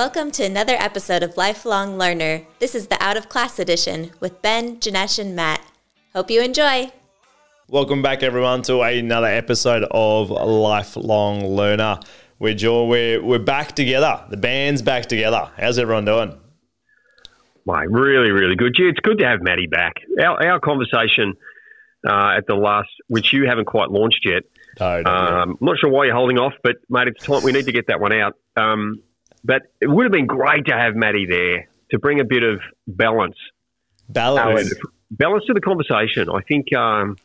Welcome to another episode of Lifelong Learner. This is the Out of Class edition with Ben, Janesh, and Matt. Hope you enjoy. Welcome back, everyone, to another episode of Lifelong Learner. We're, jo- we're, we're back together. The band's back together. How's everyone doing? Mate, really, really good. Gee, it's good to have Maddie back. Our, our conversation uh, at the last, which you haven't quite launched yet. No, no, Um, I'm not sure why you're holding off, but mate, it's time. We need to get that one out. Um, but it would have been great to have Maddie there to bring a bit of balance, Balance. balance to the conversation. I think um,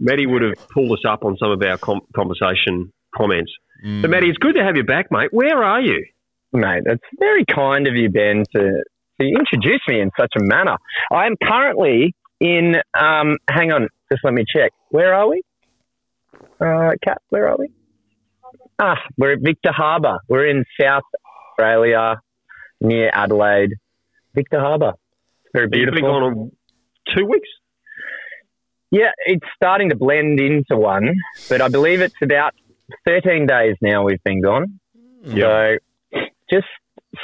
Maddie would have pulled us up on some of our com- conversation comments. But Maddie, it's good to have you back, mate. Where are you? Mate, that's very kind of you, Ben, to, to introduce me in such a manner. I am currently in, um, hang on, just let me check. Where are we? Uh, Kat, where are we? Ah, we're at Victor Harbour. We're in South Australia, near Adelaide. Victor Harbour. It's very You've been beautiful. gone on two weeks. Yeah, it's starting to blend into one, but I believe it's about 13 days now we've been gone. Yeah. So just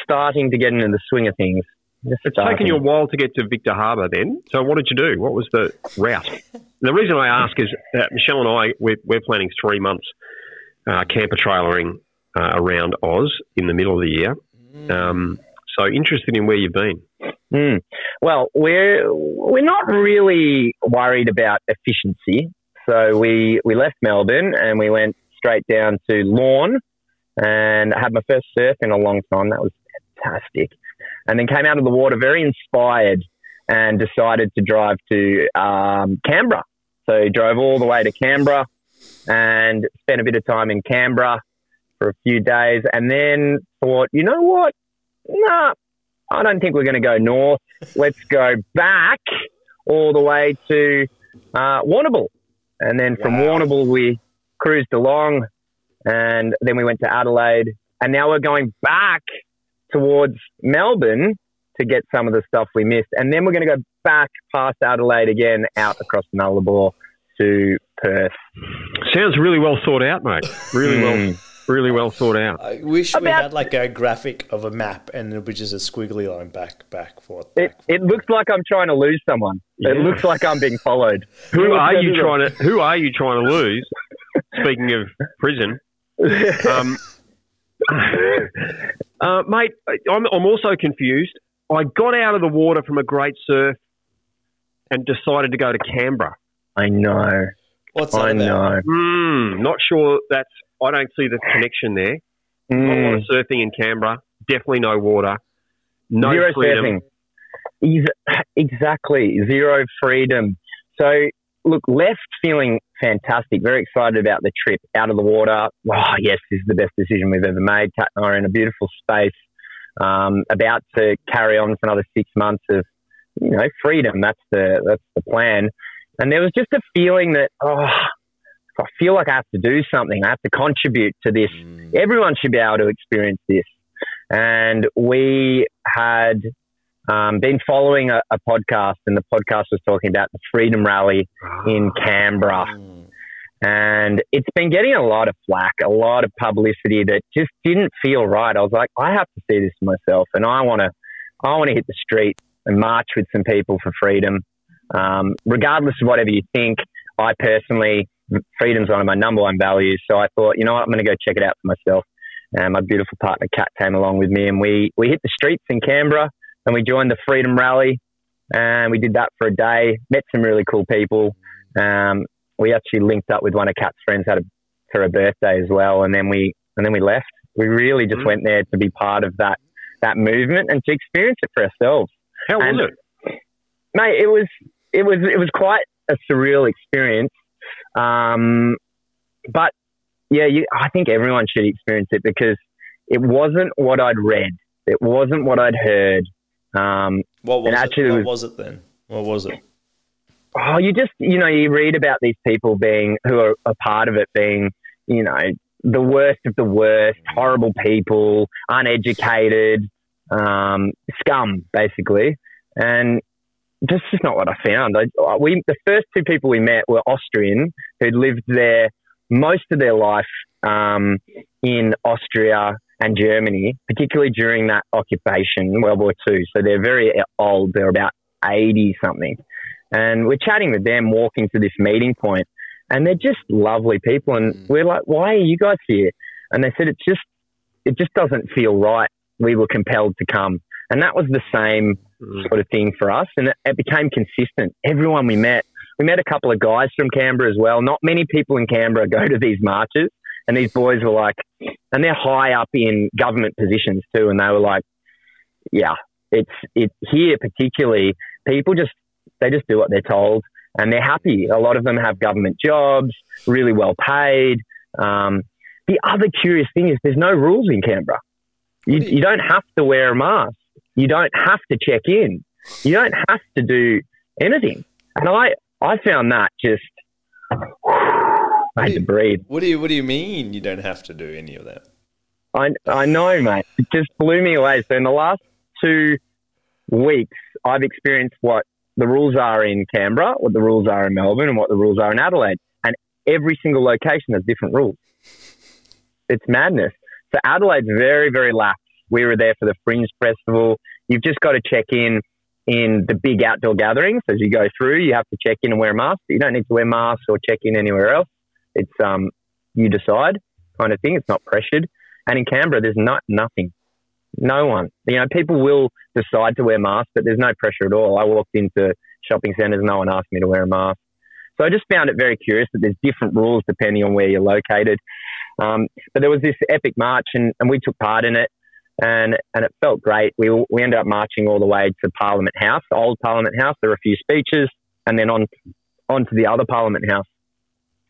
starting to get into the swing of things. Just It's starting. taken you a while to get to Victor Harbour then. So what did you do? What was the route? the reason I ask is that Michelle and I, we're, we're planning three months uh, camper trailering uh, around Oz in the middle of the year. Um, so interested in where you've been. Hmm. Well, we're we're not really worried about efficiency. So we we left Melbourne and we went straight down to Lorne and I had my first surf in a long time. That was fantastic. And then came out of the water very inspired and decided to drive to um, Canberra. So drove all the way to Canberra and spent a bit of time in Canberra for a few days and then thought, you know what? Nah, I don't think we're going to go north. Let's go back all the way to uh, Warrnambool. And then from Wow. Warrnambool, we cruised along and then we went to Adelaide. And now we're going back towards Melbourne to get some of the stuff we missed. And then we're going to go back past Adelaide again, out across Nullarbor to Perth. Sounds really well thought out, mate. Really well, Hmm. Really well thought out. I wish we had like a graphic of a map and it would just a squiggly line back, back, forth. It, forth. it looks like I'm trying to lose someone. It looks like I'm being followed. Who are you trying to? Who are you trying to lose? Speaking of prison, um, uh, mate, I'm, I'm also confused. I got out of the water from a great surf and decided to go to Canberra. I know. What's that I know. Hmm, not sure that's. I don't see the connection there. Not a lot Mm. of surfing in Canberra. Definitely no water. No Zero freedom. surfing. Exactly. Zero freedom. So, look, left feeling fantastic, very excited about the trip out of the water. Oh, yes, this is the best decision we've ever made. Kat and I are in a beautiful space, um, about to carry on for another six months of, you know, freedom. That's the, that's the plan. And there was just a feeling that, oh, I feel like I have to do something. I have to contribute to this. Mm. Everyone should be able to experience this. And we had um, been following a, a podcast, and the podcast was talking about the Freedom Rally in Canberra. Mm. And it's been getting a lot of flack, a lot of publicity that just didn't feel right. I was like, I have to see this myself, and I want to, I want to hit the street and march with some people for freedom. Um, regardless of whatever you think, I personally, freedom's one of my number one values. So I thought, you know what, I'm going to go check it out for myself. And my beautiful partner Kat came along with me, and we we hit the streets in Canberra, and we joined the Freedom Rally, and we did that for a day. Met some really cool people. Um, we actually linked up with one of Kat's friends had a, for her birthday as well, and then we and then we left. We really just Mhm. went there to be part of that that movement and to experience it for ourselves How was it? mate, it was it was it was quite a surreal experience. Um, but yeah, you, I think everyone should experience it because it wasn't what I'd read. It wasn't what I'd heard. Um, What was it? What it was it then? What was it? oh, you just you know you read about these people being who are a part of it being you know the worst of the worst, horrible people, uneducated, um, scum basically, and that's just not what I found. I, we the first two people we met were Austrian who'd lived there most of their life um, in Austria and Germany, particularly during that occupation, World War II. So they're very old. They're about 80 something. And we're chatting with them walking to this meeting point, and they're just lovely people. And mm. we're like, why are you guys here? And they said, it's just, it just doesn't feel right. We were compelled to come. And that was the same mm. sort of thing for us. And it, it became consistent. Everyone we met, we met a couple of guys from Canberra as well. Not many people in Canberra go to these marches. And these boys were like, and they're high up in government positions too. And they were like, yeah, it's it here particularly. People just they just do what they're told, and they're happy. A lot of them have government jobs, really well paid. Um, the other curious thing is there's no rules in Canberra. You, you don't have to wear a mask. You don't have to check in. You don't have to do anything. And I I found that just I had to breathe. What do you What do you mean you don't have to do any of that? I I know, mate. It just blew me away. So in the last two weeks, I've experienced what the rules are in Canberra, what the rules are in Melbourne, and what the rules are in Adelaide. And every single location has different rules. It's madness. So Adelaide's very, very lax. We were there for the Fringe Festival. You've just got to check in in the big outdoor gatherings as you go through. You have to check in and wear a mask. You don't need to wear masks or check in anywhere else. It's um, you decide kind of thing. It's not pressured. And in Canberra, there's not nothing. No one. You know, people will decide to wear masks, but there's no pressure at all. I walked into shopping centres, no one asked me to wear a mask. So I just found it very curious that there's different rules depending on where you're located. Um, but there was this epic march, and, and we took part in it, and and it felt great. We we ended up marching all the way to Parliament House, old Parliament House. There were a few speeches, and then on on to the other Parliament House.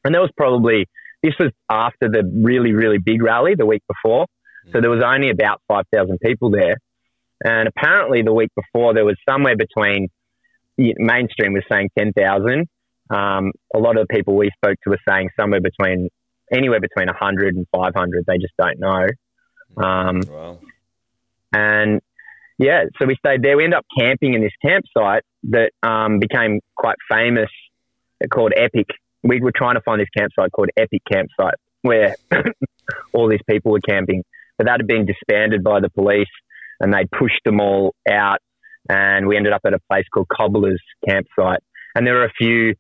And there was probably, this was after the really, really big rally the week before. So there was only about 5,000 people there. And apparently the week before, there was somewhere between, mainstream was saying 10,000. Um, a lot of the people we spoke to were saying somewhere between, anywhere between 100 and 500. They just don't know. Um, wow. And yeah, so we stayed there. We ended up camping in this campsite that um, became quite famous called Epic we were trying to find this campsite called Epic Campsite where all these people were camping, but that had been disbanded by the police and they pushed them all out. And we ended up at a place called Cobbler's Campsite. And there were a few,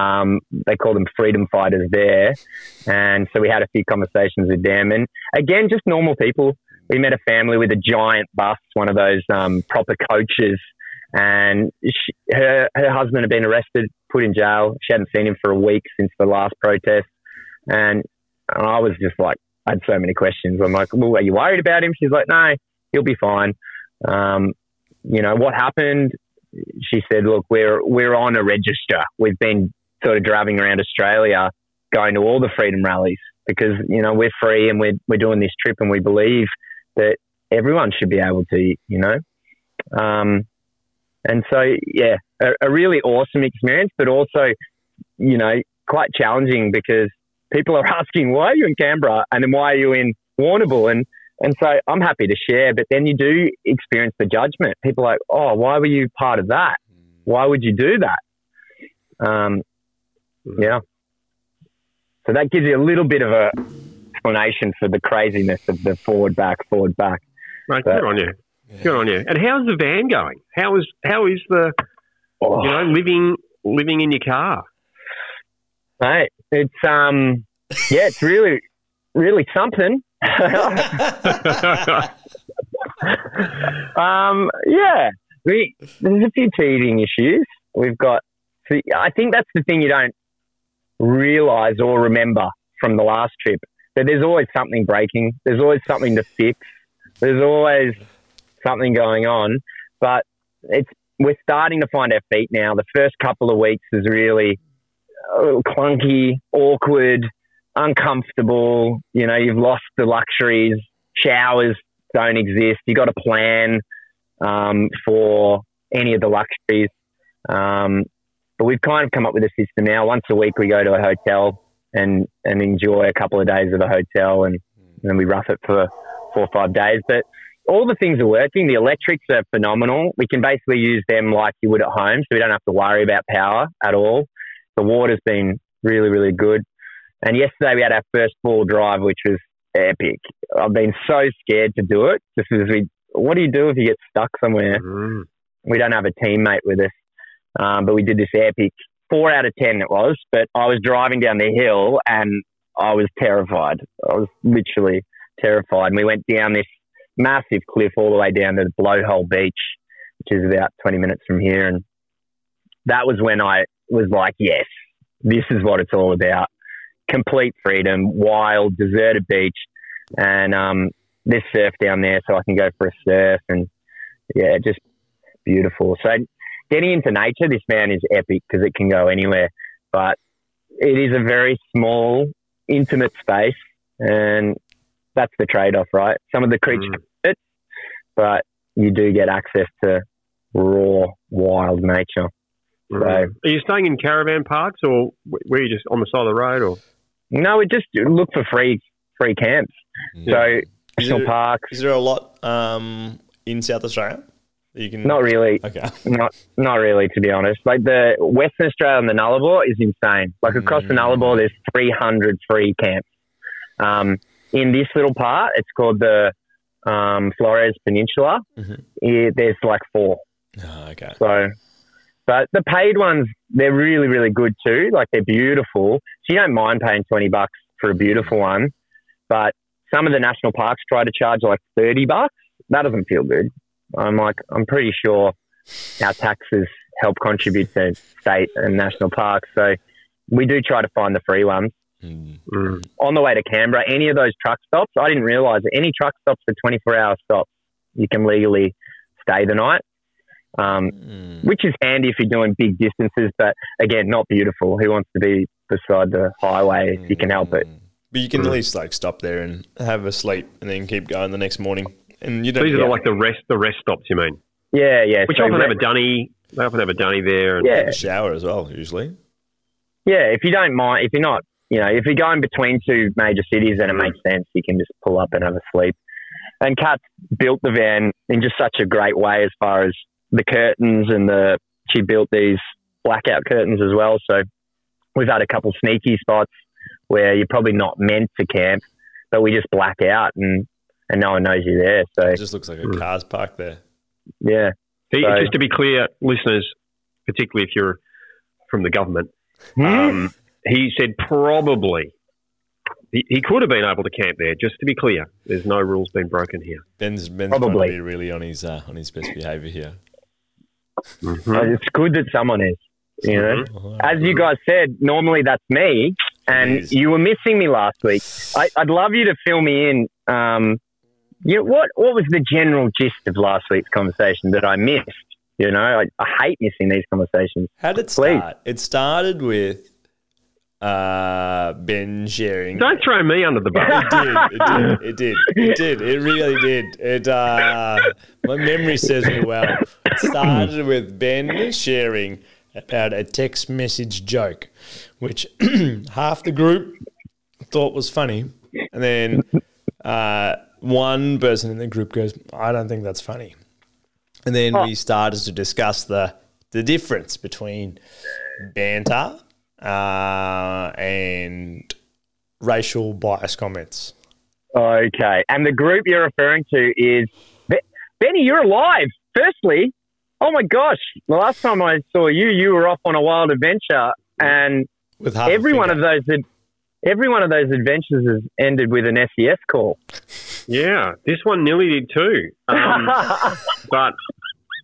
um, they call them freedom fighters there. And so we had a few conversations with them. And again, just normal people. We met a family with a giant bus, one of those um, proper coaches. And she, her, her husband had been arrested put in jail. She hadn't seen him for a week since the last protest. And, and I was just like, I had so many questions. I'm like, well, are you worried about him? She's like, no, he'll be fine. Um, you know, what happened? She said, look, we're, we're on a register. We've been sort of driving around Australia going to all the freedom rallies because, you know, we're free and we're, we're doing this trip and we believe that everyone should be able to, you know. Um, and so, yeah, a, a really awesome experience, but also, you know, quite challenging because people are asking, why are you in Canberra? And then why are you in Warrnambool? And, and so I'm happy to share, but then you do experience the judgment. People like, oh, why were you part of that? Why would you do that? Um, yeah. So that gives you a little bit of a explanation for the craziness of the forward back, forward back. Right, good on you. Yeah. Good on you. And how's the van going? How is how is the oh. you know living living in your car? Mate, it's um yeah, it's really really something. um yeah, we, there's a few teething issues. We've got. I think that's the thing you don't realize or remember from the last trip. That there's always something breaking. There's always something to fix. There's always something going on. But it's we're starting to find our feet now. The first couple of weeks is really clunky, awkward, uncomfortable. You know, you've lost the luxuries. Showers don't exist. You've got to plan um, for any of the luxuries. Um, but we've kind of come up with a system now. Once a week, we go to a hotel and and enjoy a couple of days of a hotel, and, and then we rough it for four or five days. But all the things are working. The electrics are phenomenal. We can basically use them like you would at home, so we don't have to worry about power at all. The water's been really, really good. And yesterday we had our first full drive, which was epic. I've been so scared to do it. Just as we, what do you do if you get stuck somewhere? Mm. We don't have a teammate with us, um, but we did this epic. Four out of ten it was, but I was driving down the hill and I was terrified. I was literally terrified. And we went down this massive cliff all the way down to the Blowhole Beach, which is about 20 minutes from here. And that was when I was like, yes, this is what it's all about. Complete freedom, wild, deserted beach. And um, there's surf down there, so I can go for a surf. And yeah, just beautiful. So getting into nature, this man is epic because it can go anywhere. But it is a very small, intimate space. And that's the trade off, right? Some of the creatures Mm. fit, but you do get access to raw, wild nature. So- Are you staying in caravan parks or were you just on the side of the road or? No, we just look for free free camps. So Is national there- parks, Is there a lot um, in South Australia that you can? not really, Okay. not not really to be honest. Like the Western Australia and the Nullarbor is insane. Like across the Mm. Nullarbor, there's 300 free camps. Um, in this little part, it's called the um, Fleurieu Peninsula. Mhm. Yeah, there's like four. Oh, okay. So, but the paid ones, they're really, really good too. Like they're beautiful. So you don't mind paying 20 bucks for a beautiful one. But some of the national parks try to charge like 30 bucks. That doesn't feel good. I'm like, I'm pretty sure our taxes help contribute to state and national parks. So we do try to find the free ones. Mm. Mm. On the way to Canberra, any of those truck stops, I didn't realize that any truck stops are 24 hour stops, you can legally stay the night. Um, Mm. which is handy if you're doing big distances, but again, not beautiful. Who wants to be beside the highway if you can help it? Mm. But you can at least like stop there and have a sleep, and then keep going the next morning. And you don't. These are Yeah. the, like the rest the rest stops. You mean? Yeah, yeah. Which so often re- have a dunny. They often have a dunny there. And, yeah, a shower as well, usually. yeah. If you don't mind, if you're not, you know, if you're going between two major cities, then it makes sense. You can just pull up and have a sleep. And Kat built the van in just such a great way as far as the curtains and the she built these blackout curtains as well. So we've had a couple sneaky spots where you're probably not meant to camp, but we just black out and and no one knows you're there. So It just looks like a car's parked there. yeah, See, So- just to be clear, listeners, particularly if you're from the government, Hmm? um, he said probably. He, he could have been able to camp there. Just to be clear, there's no rules being broken here. Ben's Ben's trying Probably. to be really on his uh, on his best behaviour here. Mhm. it's good that someone is. You know, Oh, as you guys said, normally that's me, and Jeez. you were missing me last week. I, I'd love you to fill me in. Um, you what what was the general gist of last week's conversation that I missed? You know, I, I hate missing these conversations. How did it Please. start? It started with uh, Ben sharing. Don't throw me under the bus. It did. It did. It did. It did. It really did. It. Uh, my memory serves me well. It started with Ben sharing about a text message joke, which half the group thought was funny, and then uh, one person in the group goes, "I don't think that's funny." And then we started to discuss the the difference between banter uh, and racial bias comments. Okay, and the group you're referring to is Be- Benny. You're alive. Firstly, oh my gosh, the last time I saw you, you were off on a wild adventure, and With every one of those. ad- Every one of those adventures has ended with an SES call. yeah, this one nearly did too. Um, but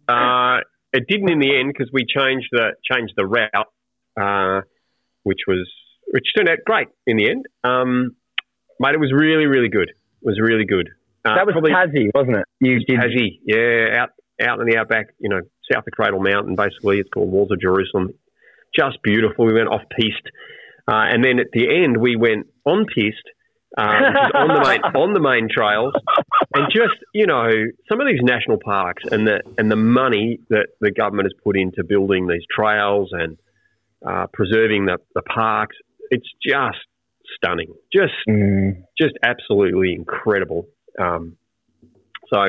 uh, it didn't in the end because we changed the changed the route, uh, which was which turned out great in the end. Um, mate, it was really really good. It was really good. Uh, that was probably Tassie, wasn't it? You did. Tassie, yeah, out out in the outback, you know, south of Cradle Mountain. Basically, it's called Walls of Jerusalem. Just beautiful. We went off piste, uh, and then at the end we went on piste. Uh, which is on the main on the main trails, and just you know some of these national parks and the and the money that the government has put into building these trails and uh, preserving the, the parks, it's just stunning, just Mm. just absolutely incredible. Um, so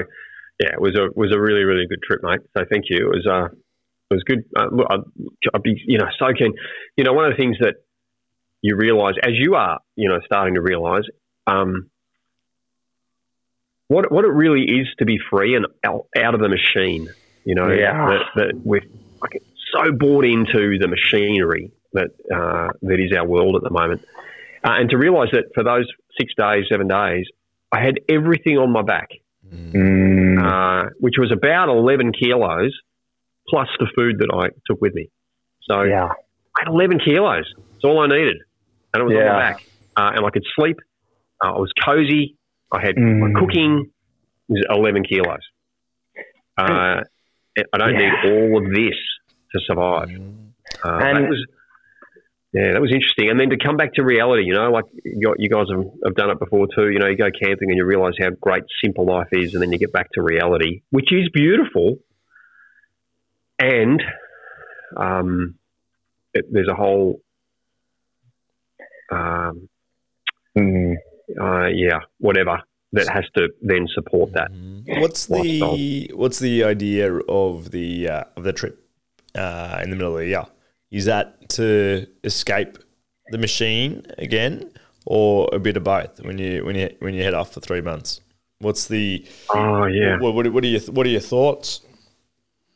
yeah, it was a was a really really good trip, mate. So thank you. It was uh, it was good. Uh, look, I'd, I'd be you know so keen. You know, one of the things that you realise as you are you know starting to realise, um, what what it really is to be free and out, out of the machine. You know, Yeah. that, that we're like, so bought into the machinery that uh, that is our world at the moment, uh, and to realise that for those six days, seven days, I had everything on my back, Mm. uh, which was about eleven kilos plus the food that I took with me. So yeah. I had 11 kilos. That's all I needed. And it was on Yeah. my back. Uh, and I could sleep. Uh, I was cozy. I had Mm. my cooking. It was 11 kilos. Uh, I don't Yeah. need all of this to survive. Uh, And- that was, yeah, that was interesting. And then to come back to reality, you know, like you you guys have, have done it before too. You know, you go camping and you realize how great simple life is, and then you get back to reality, which is beautiful. And um, it, there's a whole, um, Mm. uh, yeah, whatever that has to then support that. What's the what's the idea of the uh, of the trip uh, in the middle of the year? Is that to escape the machine again, or a bit of both when you when you when you head off for three months? What's the Oh yeah. what, what, what are your what are your thoughts?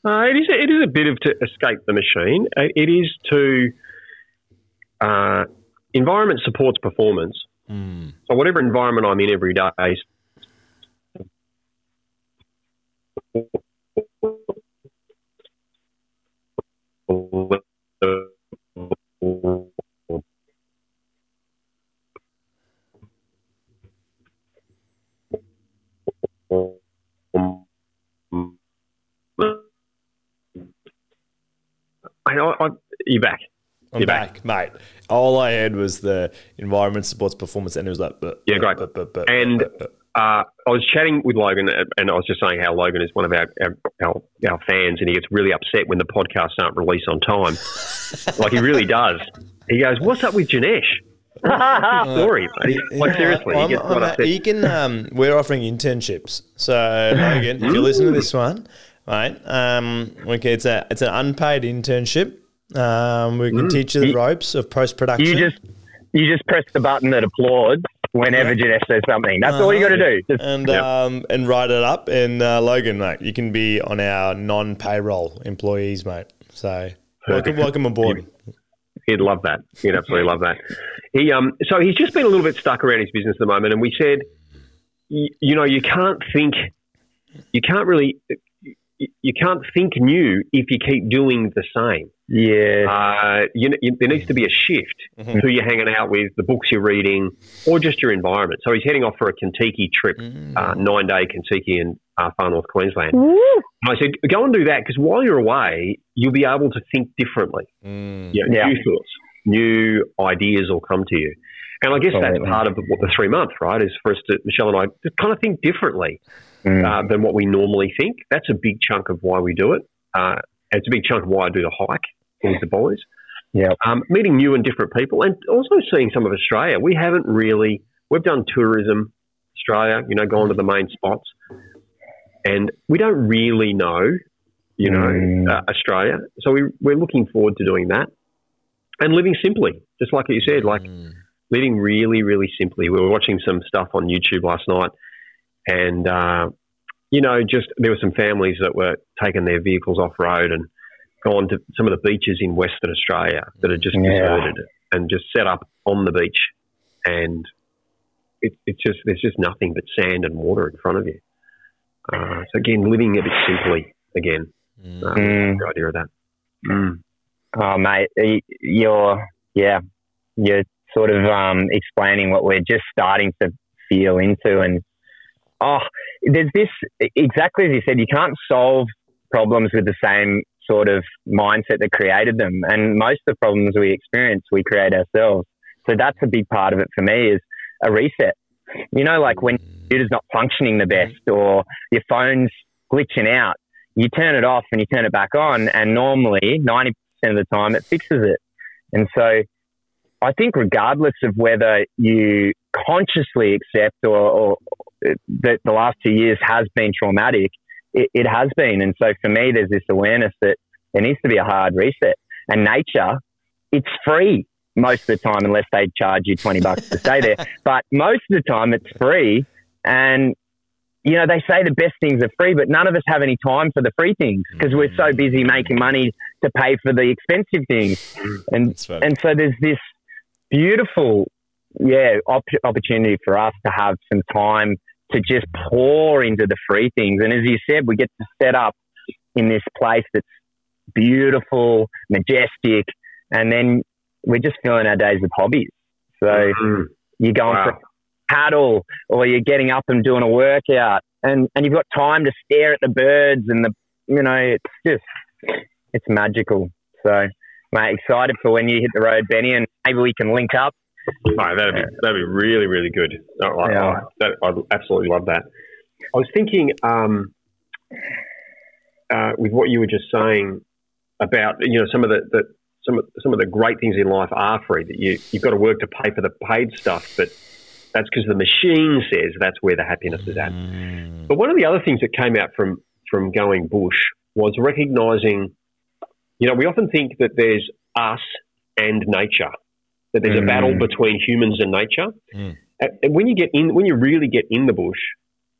Uh, it is. It is a bit of to escape the machine. Uh, It is to uh, environment supports performance. Hmm. So whatever environment I'm in every day. I, I, you're back. I'm You're back, mate. All I had was the environment supports performance, and it was like, but, Yeah, great. But, but, but, And-. Uh, I was chatting with Logan, uh, and I was just saying how Logan is one of our, our, our, our fans, and he gets really upset when the podcasts aren't released on time. like he really does. He goes, "What's up with Janesh?" Story, mate. Like seriously, he I'm- gets I'm a- you can. Um, we're offering internships. So Logan, if you listen to this one, right? Um, okay, it's a it's an unpaid internship. Um, we can teach you the You- ropes of post production. You just you just press the button that applauds whenever Janesh says something. That's all you got to do. Just, and Yep. um, and write it up. And uh, Logan, mate, you can be on our non payroll employees, mate. So welcome, welcome aboard. He'd love that. He'd absolutely love that. He um so he's just been a little bit stuck around his business at the moment, and we said, you, you know, you can't think, you can't really, you, you can't think new if you keep doing the same. yeah. Uh, you, you, there needs to be a shift Mhm. who you're hanging out with, the books you're reading, or just your environment. So he's heading off for a Kentucky trip, uh, nine day Kentucky in uh, far north Queensland. And I said, go and do that because while you're away, you'll be able to think differently. Mm. You know, Yeah. New thoughts, new ideas will come to you. And I guess that's part of the, what the three months, right? Is for us to, Michelle and I, to kind of think differently Mm. uh, than what we normally think. That's a big chunk of why we do it. Uh, it's a big chunk of why I do the hike with the boys. Yep. Um, meeting new and different people and also seeing some of Australia. We haven't really, we've done tourism Australia, you know, gone to the main spots. And we don't really know, you know, Mm. uh, Australia. So we, we're looking forward to doing that and living simply, just like you said, like Mm. living really, really simply. We were watching some stuff on YouTube last night, and uh, you know, just there were some families that were taking their vehicles off road and gone to some of the beaches in Western Australia that are just Yeah. deserted and just set up on the beach, and it, it's just there's just nothing but sand and water in front of you. Uh, so again, living a bit simply again. Mm. Uh, Mm. The idea of that. Mm. Oh, mate, you're yeah, you're sort of um, explaining what we're just starting to feel into, and oh, there's this exactly as you said. You can't solve problems with the same sort of mindset that created them, and most of the problems we experience, we create ourselves. So that's a big part of it for me is a reset. You know, like when your computer's not functioning the best or your phone's glitching out, you turn it off and you turn it back on, and normally 90% of the time it fixes it. And so I think, regardless of whether you consciously accept or, or that the last two years has been traumatic, it, it has been. And so for me, there's this awareness that there needs to be a hard reset. And nature, it's free most of the time, unless they charge you 20 bucks to stay there. But most of the time, it's free. And you know, they say the best things are free, but none of us have any time for the free things because we're so mm. busy making money to pay for the expensive things. And right. and so there's this beautiful, yeah, op- opportunity for us to have some time to just pour into the free things. And as you said, we get to set up in this place that's beautiful, majestic, and then we're just filling our days with hobbies. So Mm. you're going Wow. for a paddle or you're getting up and doing a workout and, and you've got time to stare at the birds and the you know it's just it's magical so mate excited for when you hit the road benny and maybe we can link up Oh, that'd be that'd be really really good. Oh, I, Yeah. I, that, I'd absolutely love that. I was thinking um, uh, with what you were just saying about you know some of the, the some of, some of the great things in life are free. That you you've got to work to pay for the paid stuff, but that's because the machine says that's where the happiness is at. Mm. But one of the other things that came out from from going bush was recognizing, you know, we often think that there's us and nature, that there's a Mm. battle between humans and nature. Mm. And and when you get in, when you really get in the bush,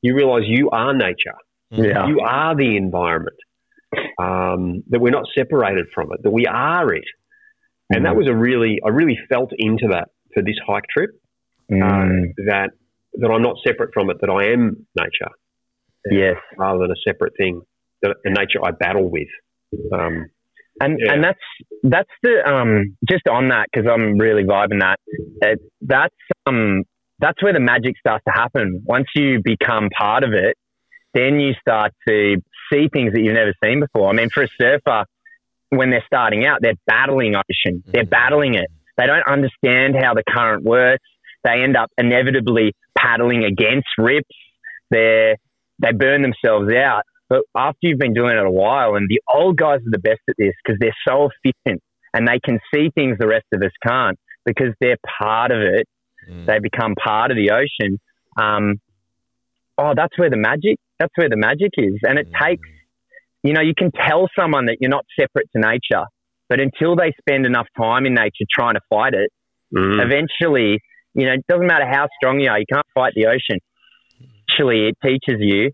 you realize you are nature. yeah You are the environment. Um, that we're not separated from it. That we are it. And that Mm. was a really, I really felt into that for this hike trip. Mm, Uh, that that I'm not separate from it. That I am nature yes rather than a separate thing that the nature I battle with. Um, and Yeah. and that's that's the um just on that because i'm really vibing that it, that's um that's where the magic starts to happen. Once you become part of it then you start to see things that you've never seen before. I mean for a surfer when they're starting out they're battling ocean. They're Mhm. battling it. They don't understand how the current works. They end up inevitably paddling against rips. They they burn themselves out but after you've been doing it a while, and the old guys are the best at this because they're so efficient and they can see things the rest of us can't because they're part of it. Mm. They become part of the ocean. Um, oh, that's where the magic. That's where the magic is, and it Mm. takes. You know, you can tell someone that you're not separate to nature, but until they spend enough time in nature trying to fight it, mm, eventually, you know, it doesn't matter how strong you are, you can't fight the ocean. Actually, it teaches you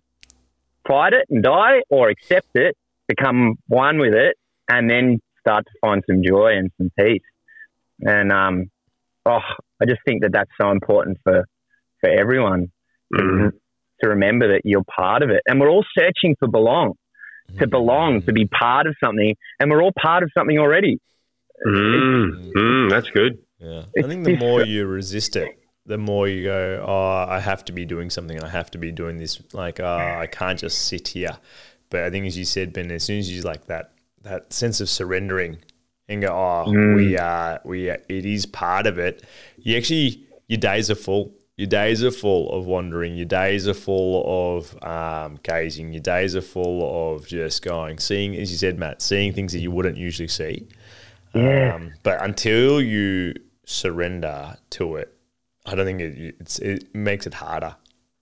fight it and die or accept it, become one with it, and then start to find some joy and some peace. And um, oh, I just think that that's so important for for everyone mm, to remember that you're part of it. And we're all searching for belong, to belong, to be part of something, and we're all part of something already. mm, mm, that's good. Yeah. I think the more you resist it, the more you go, oh, I have to be doing something. I have to be doing this. Like, oh, I can't just sit here. But I think, as you said, Ben, as soon as you like that, that sense of surrendering and go, oh, Mm. we are, we are, it is part of it. You actually, your days are full. Your days are full of wandering. Your days are full of um, gazing. Your days are full of just going, seeing, as you said, Matt, seeing things that you wouldn't usually see. Yeah. Um, but until you surrender to it, I don't think it, it's, it makes it harder,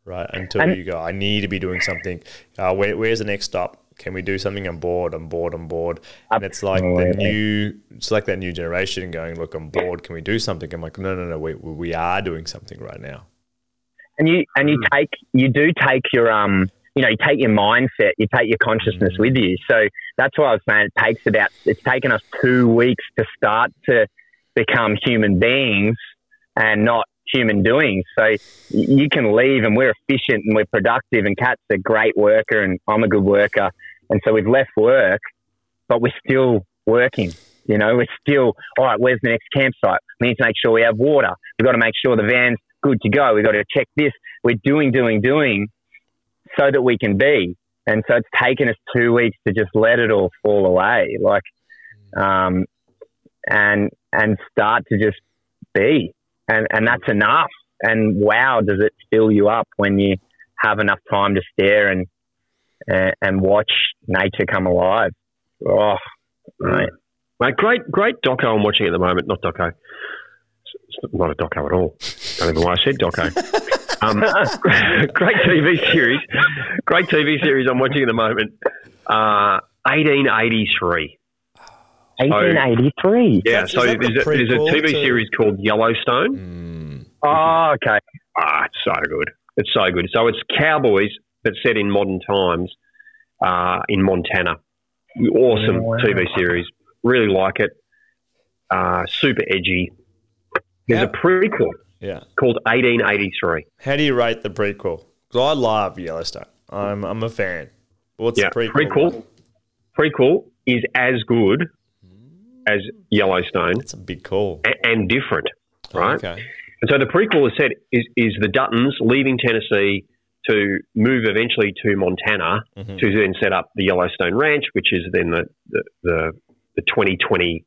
right? Until you go, I need to be doing something. Uh, where, where's the next stop? Can we do something? I'm bored. I'm bored. I'm bored. And it's like the new, it's like that new generation going, look, I'm bored. Can we do something? I'm like, no, no, no. We, we are doing something right now. and you and you take you do take your um you know you take your mindset you take your consciousness with you so that's why i was saying it takes about it's taken us two weeks to start to become human beings and not human doings so you can leave and we're efficient and we're productive and kat's a great worker and i'm a good worker and so we've left work but we're still working you know we're still all right where's the next campsite we need to make sure we have water we've got to make sure the van's good to go. We've got to check this. We're doing, doing, doing so that we can be. And so it's taken us two weeks to just let it all fall away, like, um, and and start to just be, and and that's enough. And wow, does it fill you up when you have enough time to stare and and, and watch nature come alive? Oh, right. Mate, great, great doco I'm watching at the moment. Not doco. It's it's not a doco at all. I don't know why I said doco. Um, great TV series. Great TV series I'm watching at the moment. Uh, 1883. 1883. Yeah, that- so is the there's a, there's a TV to- series called Yellowstone. Mm. Oh, okay. Ah, it's so good. It's so good. So it's cowboys but set in modern times uh, in Montana. Awesome Oh, wow. TV series. Really like it. Uh, super edgy. There's Yeah. a prequel Yeah. called 1883. How do you rate the prequel? Because I love Yellowstone. I'm I'm a fan. What's Yeah, the prequel? prequel. Prequel is as good as Yellowstone It's a big call. a- and different, right? Okay. And so the prequel is said is, is the Duttons leaving Tennessee to move eventually to Montana Mhm. to then set up the Yellowstone Ranch, which is then the the, the, the 2020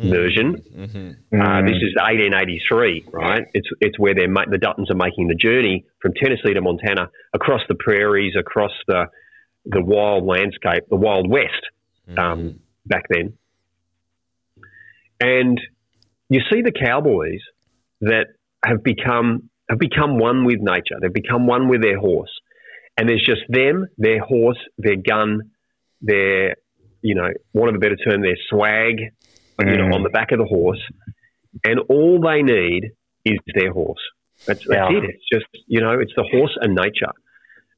version. hmm Uh, this is 1883, right? It's it's where they're ma- the Duttons are making the journey from Tennessee to Montana across the prairies, across the the wild landscape, the Wild West um, back then. And you see the cowboys that have become have become one with nature. They've become one with their horse, and there's just them, their horse, their gun, their you know, want of a better term, their swag, you know, Mm. on the back of the horse, and all they need is their horse. That's, that's Yeah. it. It's just you know, it's the horse and nature,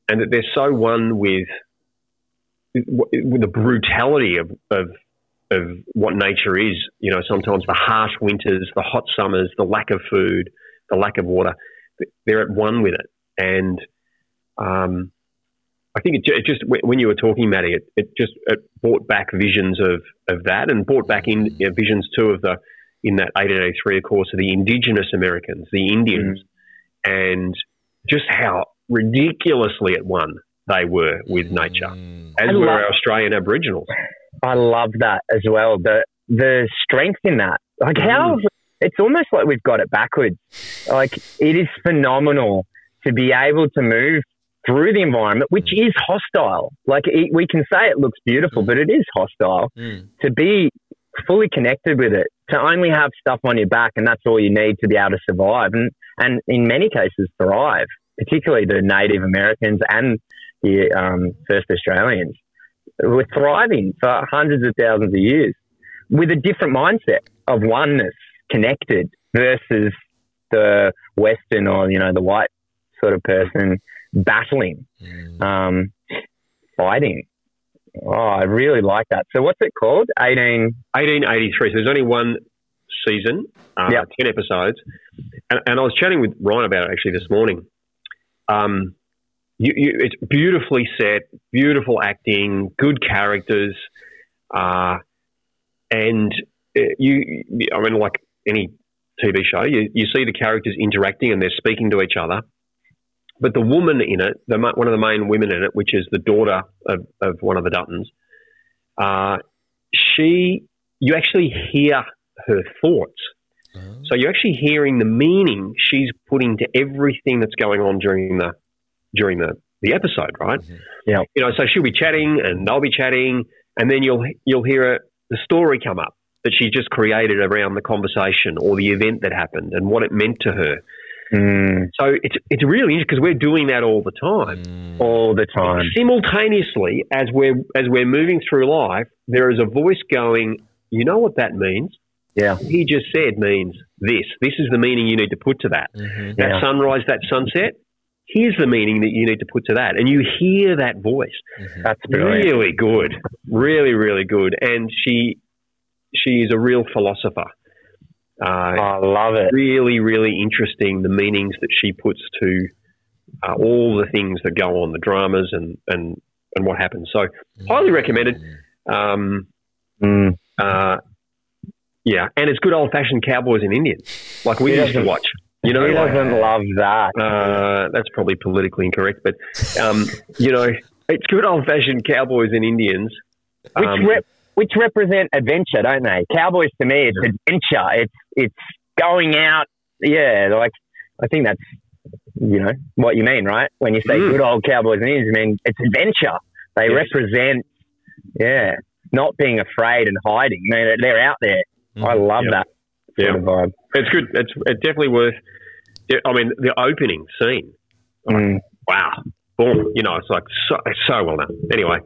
and that they're so one with with the brutality of, of of what nature is. You know, sometimes the harsh winters, the hot summers, the lack of food, the lack of water. They're at one with it, and um, I think it, it just when you were talking, Matty, it, it just it brought back visions of of that, and brought back in you know, visions too of the in that 1883, of course, of the indigenous Americans, the Indians, and just how ridiculously at one they were with nature, Mm. as I were love- our Australian Aboriginals. I love that as well. The the strength in that, like how it's almost like we've got it backwards. Like it is phenomenal to be able to move through the environment, which is hostile. Like it, we can say it looks beautiful, but it is hostile. Mm. To be fully connected with it, to only have stuff on your back, and that's all you need to be able to survive, and and in many cases thrive. Particularly the Native Americans and the um, First Australians were thriving for hundreds of thousands of years with a different mindset of oneness, connected versus the Western or you know the white sort of person battling, Mm. um, fighting. Oh, I really like that. So what's it called? Eighteen. 1883. So there's only one season, uh, Yep. 10 episodes. And, and I was chatting with Ryan about it actually this morning. Um, you, you, it's beautifully set, beautiful acting, good characters. Uh, and uh, you, I mean, like any TV show, you, you see the characters interacting and they're speaking to each other. But the woman in it, the, one of the main women in it, which is the daughter of, of one of the Duttons, uh, she, you actually hear her thoughts. So you're actually hearing the meaning she's putting to everything that's going on during the during the, the episode, right? Mhm. Yeah. You know, so she'll be chatting and they'll be chatting, and then you'll you'll hear a, the story come up that she just created around the conversation or the event that happened and what it meant to her. Mm, So it's it's really interesting because we're doing that all the time Mm. all the time. simultaneously as we're as we're moving through life, there is a voice going, "You know what that means? Yeah. He just said means this. This is the meaning you need to put to that. Mhm. That Yeah. sunrise, that sunset. Here's the meaning that you need to put to that." And you hear that voice. Mhm. That's brilliant. Really good, really, really good. And she she is a real philosopher. Uh, I love it. really, really interesting the meanings that she puts to uh, all the things that go on, the dramas and and and what happens. So highly recommended. Um, Mm. uh, yeah, and it's good old fashioned cowboys and Indians like we Who used to watch. You know, Who like, doesn't love that? uh, that's probably politically incorrect, but um, you know, it's good old fashioned cowboys and Indians. Which Um, rep, which represent adventure, don't they? Cowboys to me, it's adventure. It's it's going out. Yeah, like I think that's you know what you mean, right? When you say Mm. good old cowboys and Indians, I mean it's adventure. They Yes. represent, yeah, not being afraid and hiding. I mean, they're out there. I love Yeah. that sort Yeah. of vibe. It's good. It's, it's definitely worth. I mean, the opening scene. Mm. Wow, boom! You know, it's like so, it's so well done. Anyway,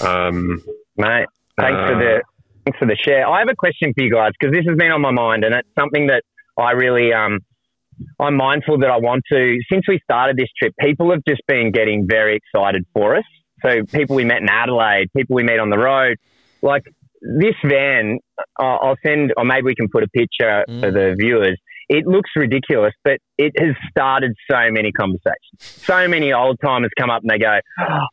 um, Mate, thanks for Uh, the thanks for the share. I have a question for you guys because this has been on my mind, and it's something that I really um I'm mindful that I want to. Since we started this trip, people have just been getting very excited for us. So people we met in Adelaide, people we met on the road, like this van. I'll send, or maybe we can put a picture for the viewers. It looks ridiculous, but it has started so many conversations. So many old timers come up and they go,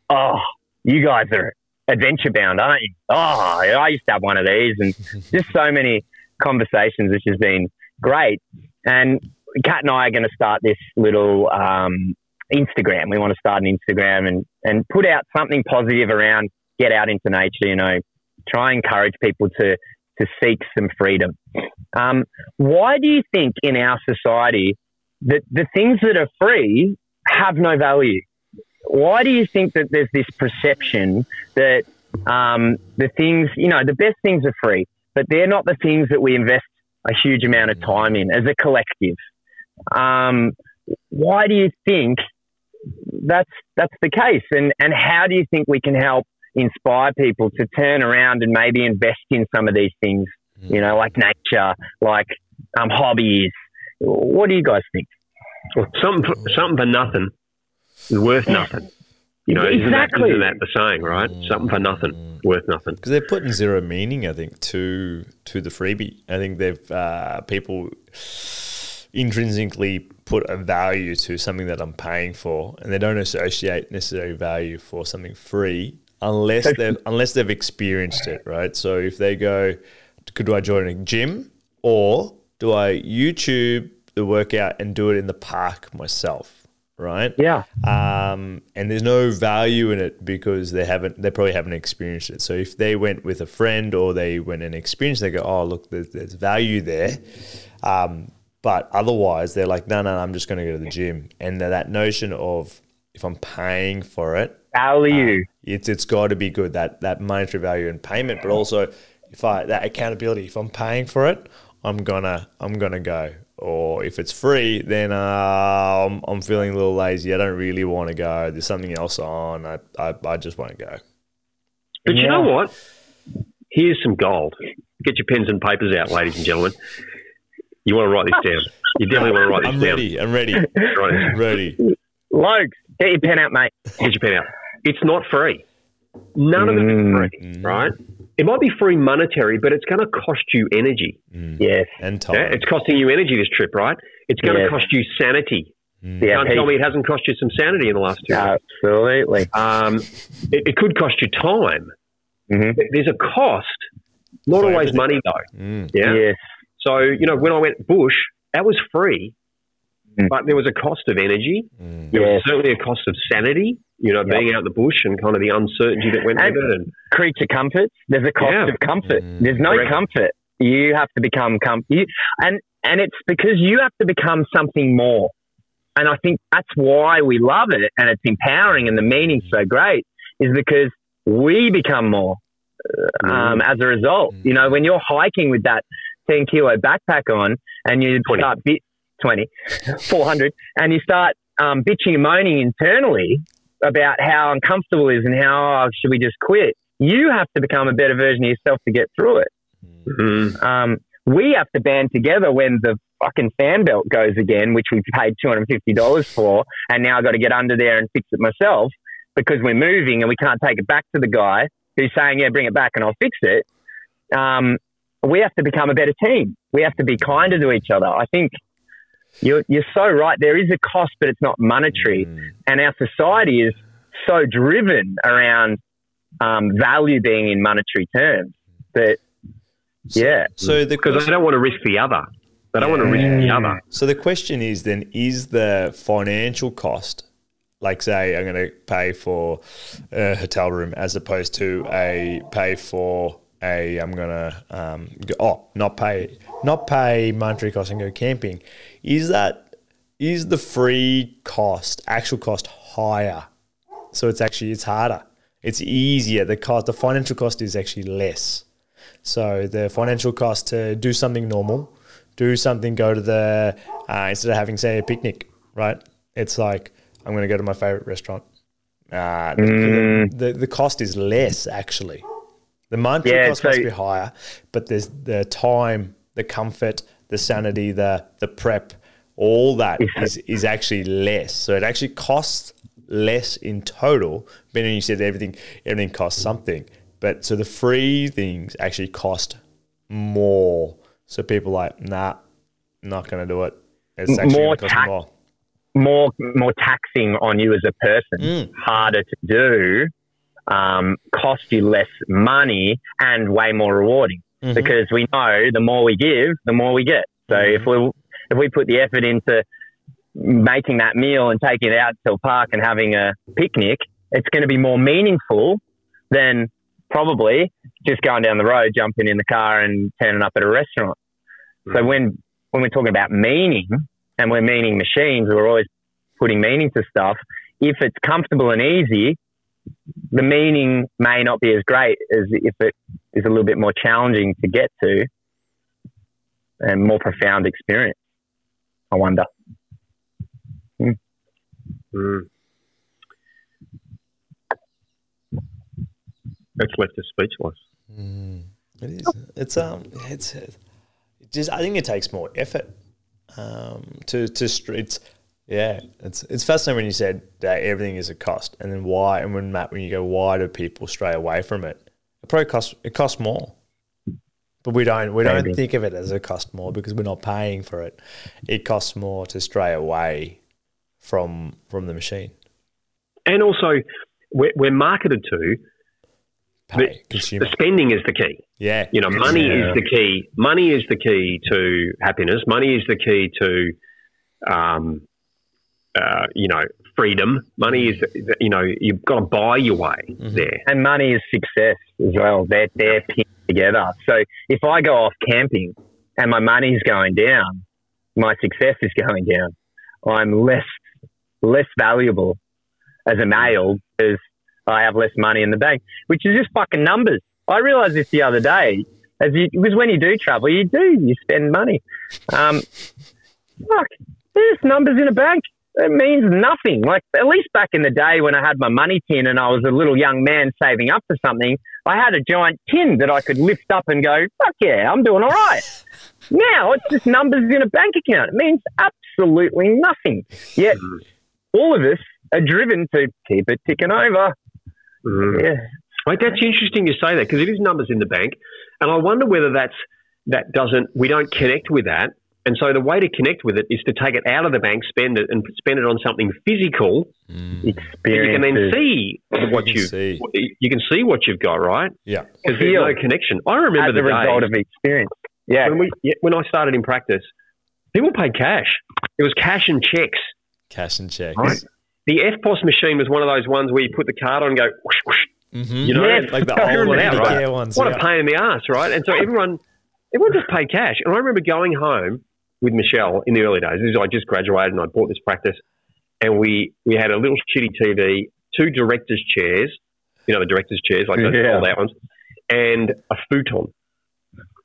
"Oh, you guys are adventure bound, aren't you? Oh, I used to have one of these," and just so many conversations, which has been great. And Kat and I are going to start this little um, Instagram. We want to start an Instagram and, and put out something positive around get out into nature, you know, try and encourage people to, to seek some freedom. Um, why do you think in our society that the things that are free have no value? Why do you think that there's this perception that um, the things, you know, the best things are free, but they're not the things that we invest a huge amount of time in as a collective? Um, why do you think that's that's the case? And and how do you think we can help inspire people to turn around and maybe invest in some of these things? You know, like nature, like um, hobbies. What do you guys think? Well, something for, something for nothing is worth nothing. You know, isn't, that, Exactly. isn't that the saying, right? Something for nothing, worth nothing. because they're putting zero meaning, I think, to to the freebie. I think they've uh, people intrinsically put a value to something that I'm paying for, and they don't associate necessary value for something free unless they've unless they've experienced it, right? So if they go, could I join a gym or do I YouTube the workout and do it in the park myself, right? Yeah. um, and there's no value in it because they haven't they probably haven't experienced it so if they went with a friend or they went and experienced they go oh look there's, there's value there um, but otherwise they're like no no, no i'm just going to go to the gym and that notion of if i'm paying for it Value. it's it's got to be good that that monetary value and payment but also if i that accountability if i'm paying for it i'm gonna i'm gonna go or if it's free then uh, I'm, I'm feeling a little lazy i don't really want to go there's something else on i i, I just won't go But you know what? Here's some gold. Get your pens and papers out, ladies and gentlemen. You want to write this down. You definitely want to write this down. i'm ready i'm ready Right. ready Lokes, get your pen out, mate. Get your pen out. It's not free. None of it Mm. is free, right? It might be free monetary, but it's going to cost you energy. Yes. and time Yeah? It's costing you energy, this trip, right? It's going Yes. to cost you sanity. Yeah, Can't tell me it hasn't cost you some sanity in the last two weeks. Absolutely. Um, it, it could cost you time. Mhm. There's a cost, not For always money though. Mm. Yeah. Yes. So you know, when I went bush, that was free, Mm. but there was a cost of energy. Mm. There Yes. was certainly a cost of sanity. You know, Yep. being out in the bush and kind of the uncertainty that went And- with it. And creature comforts. There's a cost Yeah. of comfort. Mm. There's no Correct. comfort. You have to become com- you, and and it's because you have to become something more. And I think that's why we love it, and it's empowering, and the meaning's so great, is because we become more uh, um, as a result. You know, when you're hiking with that 10 kilo backpack on, and you 20. start bit 20, 400, and you start um, bitching and moaning internally about how uncomfortable it is and how oh, should we just quit. You have to become a better version of yourself to get through it. Mm. Um, we have to band together when the fucking fan belt goes again, which we paid two hundred and fifty dollars for, and now I've got to get under there and fix it myself because we're moving and we can't take it back to the guy who's saying, "Yeah, bring it back and I'll fix it." Um, we have to become a better team. We have to be kinder to each other. I think you're you're so right. There is a cost, but it's not monetary, Mm. and our society is so driven around um, value being in monetary terms that yeah. so the Because they don't want to risk the other. They don't want to risk the other. So the question is then: Is the financial cost, like say, I'm going to pay for a hotel room as opposed to a pay for a I'm going to um, go, oh not pay not pay monetary cost and go camping? Is that is the free cost actual cost higher? So it's actually it's harder. It's easier. The cost the financial cost is actually less. So the financial cost to do something normal, do something, go to the uh, instead of having say a picnic, right? It's like I'm going to go to my favorite restaurant. Uh, the, the, the cost is less actually. The monetary Yeah, cost must be higher, but there's the time, the comfort, the sanity, the the prep, all that is, is actually less. So it actually costs less in total. But you said everything everything costs something. But so the free things actually cost more. So people are like, nah, not gonna do it. It's actually More cost tax- more. more more taxing on you as a person, Mm. harder to do, um, cost you less money, and way more rewarding. Mhm. Because we know the more we give, the more we get. So if we if we put the effort into making that meal and taking it out to a park and having a picnic, it's going to be more meaningful than probably just going down the road, jumping in the car, and turning up at a restaurant. So when when we're talking about meaning and we're meaning machines, we're always putting meaning to stuff. If it's comfortable and easy, the meaning may not be as great as if it is a little bit more challenging to get to and more profound experience. I wonder. Mm. That's left us speechless. It is. It's um. It's it just. I think it takes more effort. Um. To to str- it's yeah. It's it's fascinating when you said that everything is a cost, and then why? And when Matt, when you go, why do people stray away from it? It probably costs. It costs more. But we don't we don't think of it as a cost more because we're not paying for it. It costs more to stray away from from the machine. And also, we're, we're marketed to Pay the, consumer. the spending is the key. Yeah. You know, money Yeah. is the key. Money is the key to happiness. Money is the key to, um, uh, you know, freedom. Money is, you know, you've got to buy your way Mm-hmm. there. And money is success as well. They're, they're pinned together. So if I go off camping and my money's going down, my success is going down. I'm less less valuable as a male because I have less money in the bank, which is just fucking numbers. I realized this the other day. As you, because when you do travel, you do you spend money. Um, fuck, there's numbers in a bank. It means nothing. Like at least back in the day when I had my money tin and I was a little young man saving up for something, I had a giant tin that I could lift up and go, "Fuck yeah, I'm doing all right." now it's just numbers in a bank account. It means absolutely nothing. Yet all of us are driven to keep it ticking over. Mhm. Yeah. Like, that's interesting you say that because it is numbers in the bank, and I wonder whether that's that doesn't we don't connect with that, and so the way to connect with it is to take it out of the bank, spend it, and spend it on something physical. Mm. You can then see what can you see. you can see what you've got, right? Yeah. Because there's Feel. no connection. I remember as the a result day of experience. Yeah. when we when I started in practice, people paid cash. It was cash and checks. Cash and checks. Right. The EFTPOS machine was one of those ones where you put the card on and go, whoosh, whoosh, Mm-hmm. you know, Yes. like the I old remember that, Medicare right? ones. what yeah. a pain in the ass, right? And so everyone, everyone just paid cash. And I remember going home with Michelle in the early days. This is I just graduated and I bought this practice, and we we had a little shitty TV, two directors' chairs, you know the directors' chairs like those Yeah. fold out ones, and a futon.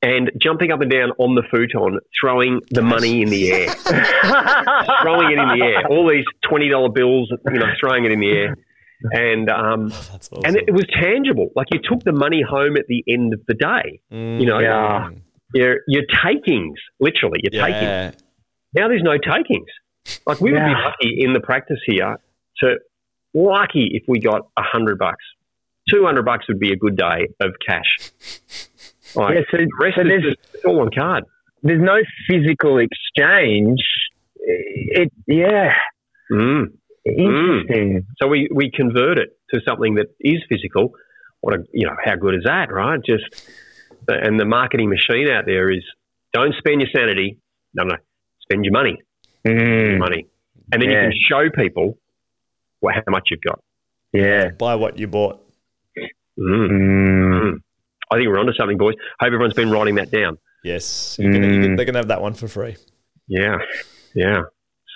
And jumping up and down on the futon, throwing the money in the air, throwing it in the air. All these twenty dollar bills, you know, throwing it in the air, and um, awesome. and it, it was tangible. Like you took the money home at the end of the day. Mm. you know, Yeah. Your takings, literally, your takings. yeah. Now there's no takings. Like we would be lucky in the practice here to lucky if we got a hundred bucks. Two hundred bucks would be a good day of cash. Like, Yeah, so- the rest so is there's- just all on card. There's no physical exchange. It, yeah, Mm. interesting. So we, we convert it to something that is physical. What a you know how good is that, right? Just and the marketing machine out there is don't spend your sanity. No, no, spend your money, Mm, your money, and then Yeah. you can show people what, how much you've got. yeah. Buy what you bought. Mm. Mm, I think we're onto something, boys. Hope everyone's been writing that down. Yes. You're gonna, you Mm. can, they're going to have that one for free. Yeah, yeah.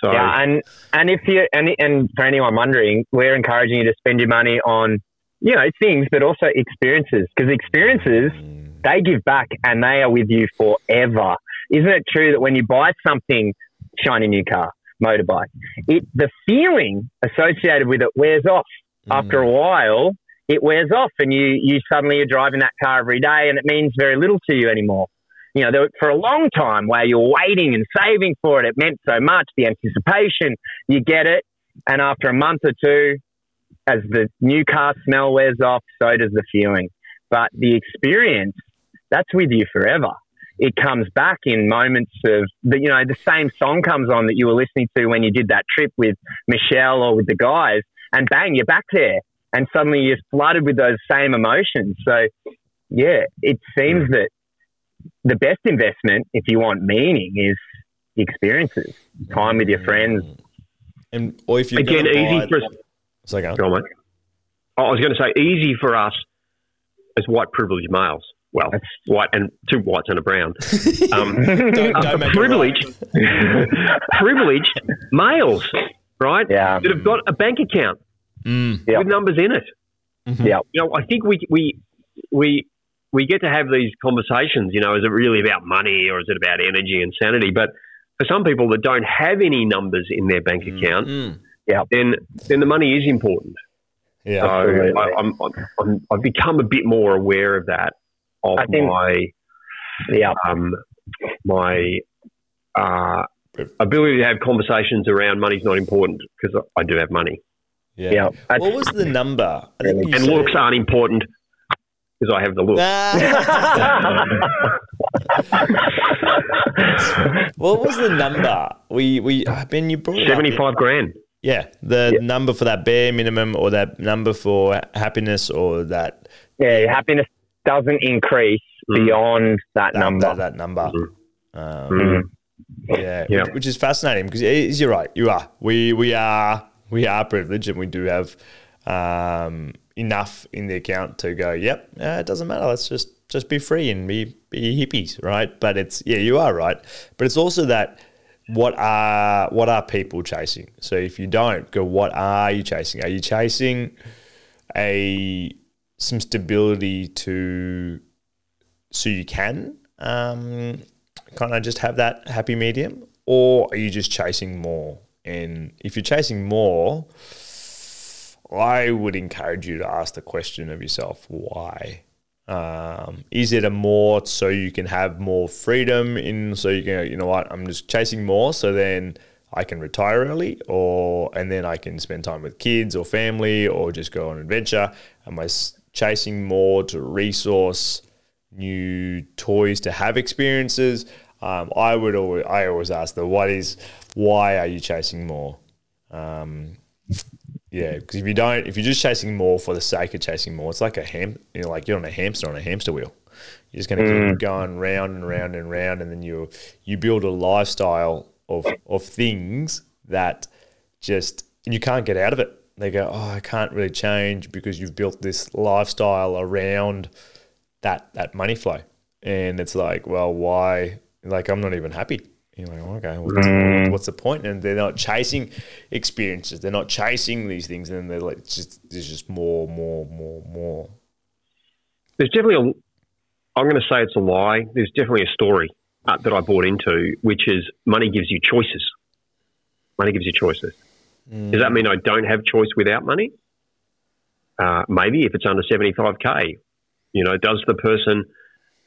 So Yeah, and and if you and and for anyone wondering, we're encouraging you to spend your money on you know things, but also experiences because experiences they give back and they are with you forever. Isn't it true that when you buy something, shiny new car, motorbike, it the feeling associated with it wears off mm. after a while. It wears off, and you you suddenly are driving that car every day, and it means very little to you anymore. you know, there, for a long time while you're waiting and saving for it, it meant so much. The anticipation, you get it, and after a month or two, as the new car smell wears off, so does the feeling. But the experience, that's with you forever. It comes back in moments of, the, you know, the same song comes on that you were listening to when you did that trip with Michelle or with the guys, and bang, you're back there. And suddenly you're flooded with those same emotions. So, yeah, it seems that the best investment, if you want meaning, is experiences, time with your mm. friends. And or if you Again, easy for us. So go. Go on, mate. I was going to say easy for us as white privileged males. Well, white and two whites and a brown. Um, Don't, don't make it privileged, privileged males, right? Yeah. That have got a bank account Mm. Yeah. with numbers in it. Yeah. You know, I think we we we we get to have these conversations. You know, is it really about money or is it about energy and sanity? But for some people that don't have any numbers in their bank account, Mm. then then the money is important. Yeah. So. I, I'm, I'm, I'm, I've become a bit more aware of that of I think- my Yeah. um, my uh, ability to have conversations around money's not important because I I do have money, yeah. Yeah. That's- What was the number? I think and said- looks aren't important because I have the look. what was the number? We we uh, Ben, you brought. Seventy-five grand. Yeah, the number for that bare minimum, or that number for happiness, or that yeah, happiness doesn't increase Mm. beyond that, that number. that, that number. Mhm. Um, Mm. Yeah, Yeah. Which, which is fascinating because is, you're right. You are. We we are we are privileged, and we do have um, enough in the account to go. Yep, uh, it doesn't matter. Let's just just be free and be be hippies, right? But it's yeah, you are right. But it's also that what are what are people chasing? So if you don't go, what are you chasing? Are you chasing a some stability to so you can um, kind of just have that happy medium, or are you just chasing more? And if you're chasing more, I would encourage you to ask the question of yourself, why? Um, is it a more so you can have more freedom in so you can you know what I'm just chasing more so then I can retire early or and then I can spend time with kids or family or just go on adventure am I s- chasing more to resource new toys to have experiences um, I would always I always ask the what is why are you chasing more um, yeah, because if you don't, if you're just chasing more for the sake of chasing more, it's like a ham. You know, like you're on a hamster on a hamster wheel. You're just going to keep going round and round and round, and then you you build a lifestyle of of things that just and you can't get out of it. They go, oh, I can't really change because you've built this lifestyle around that that money flow, and it's like, well, why? Like I'm not even happy. You're like, okay, what's, what's the point? And they're not chasing experiences. They're not chasing these things, and they're like, it's just there's just more, more, more, more. There's definitely a. I'm going to say it's a lie. There's definitely a story uh, that I bought into, which is money gives you choices. Money gives you choices. Does that mean I don't have choice without money? Uh, maybe if it's under 75k. You know, does the person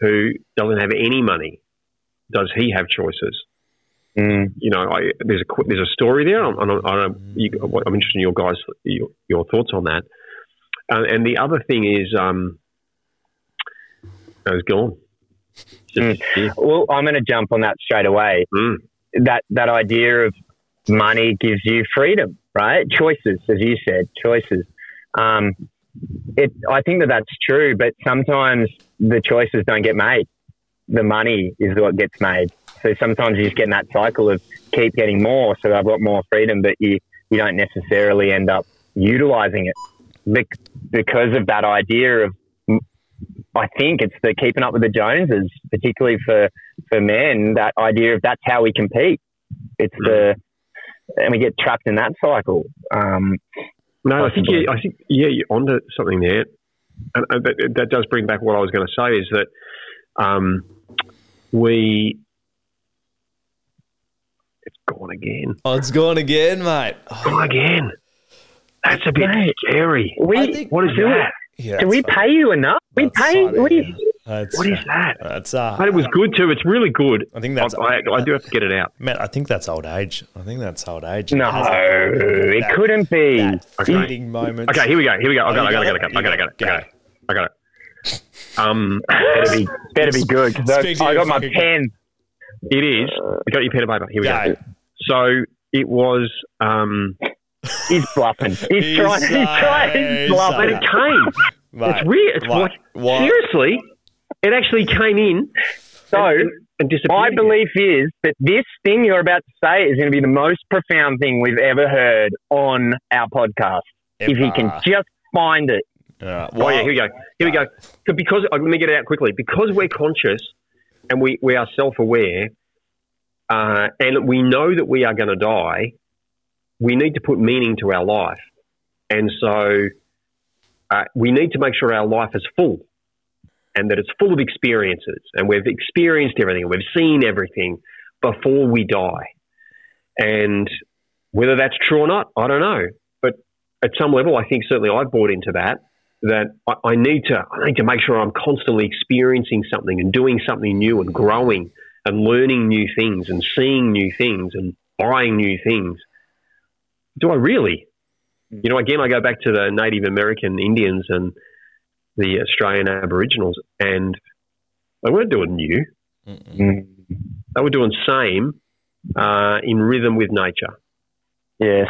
who doesn't have any money, does he have choices? Mm. you know, I, there's a there's a story there. I'm, I'm, I'm, interested in your guys your, your thoughts on that. Uh, and the other thing is, um, I was gone. Just, yeah. Well, I'm going to jump on that straight away. Mm. That that idea of money gives you freedom, right? Choices, as you said, choices. Um, it, I think that that's true, but sometimes the choices don't get made. The money is what gets made. So sometimes you just get in that cycle of keep getting more. So I've got more freedom, but you you don't necessarily end up utilizing it because of that idea of. I think it's the keeping up with the Joneses, particularly for for men. That idea of that's how we compete. It's the and we get trapped in that cycle. Um, No, I think Possibly. you, I think yeah, you're onto something there, and, and that, that does bring back what I was going to say is that um, we it's gone again, Oh, it's gone again, mate. Oh, gone again. That's a bit Mate. scary. we think- What is do that? yeah, do we fine. pay you enough? We That's pay funny, we That's, What is that? That's uh, But it was good too. It's really good. I think that's- I, I, I do have to get it out. Matt. I think that's old age. I think that's old age. No, has it that- couldn't be. fleeting moment. Okay, here we go. Here we go. I got, it, I got, got it, I got, it? it, I got, it, I got, it, I got it. I it. Um, Better be, better be good. I, I got my pen. it is. You got your pen and paper. Here we Go. go. So it was. Um, He's bluffing. He's, He's trying. He's trying. He's so- bluffing. but it came. Mate, It's weird. It's like what- seriously, it actually came in. So and, and my belief is that this thing you're about to say is going to be the most profound thing we've ever heard on our podcast. If he can just find it. All right, Oh yeah, here we go. Here we go. So because uh, let me get it out quickly. Because we're conscious and we, we are self aware, uh, and we know that we are going to die, we need to put meaning to our life, and so uh, we need to make sure our life is full, and that it's full of experiences, and we've experienced everything, and we've seen everything before we die, and whether that's true or not, I don't know. But at some level, I think certainly I've bought into that that I, I need to I need to make sure I'm constantly experiencing something and doing something new and growing and learning new things and seeing new things and buying new things. Do I really? You know, again, I go back to the Native American Indians and the Australian Aboriginals, and they weren't doing new. Mm-mm. They were doing same uh, in rhythm with nature. Yes.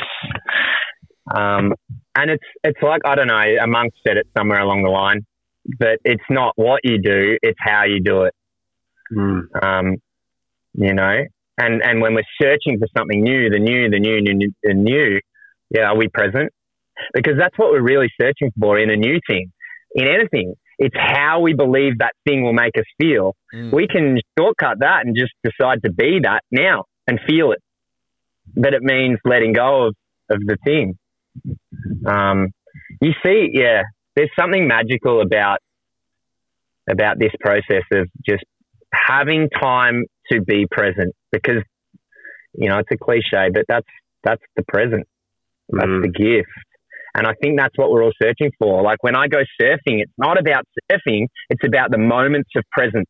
Um, and it's it's like I don't know. A monk said it somewhere along the line, but it's not what you do; it's how you do it. Um, you know, and and when we're searching for something new, the new, the new, new, the new, yeah, are we present? Because that's what we're really searching for in a new thing, in anything. It's how we believe that thing will make us feel. Mm. We can shortcut that and just decide to be that now and feel it. But it means letting go of, of the thing. Um, you see, yeah, there's something magical about about this process of just having time to be present because you know it's a cliche, but that's that's the present. That's Mm. the gift. And I think that's what we're all searching for. Like when I go surfing, it's not about surfing, it's about the moments of presence.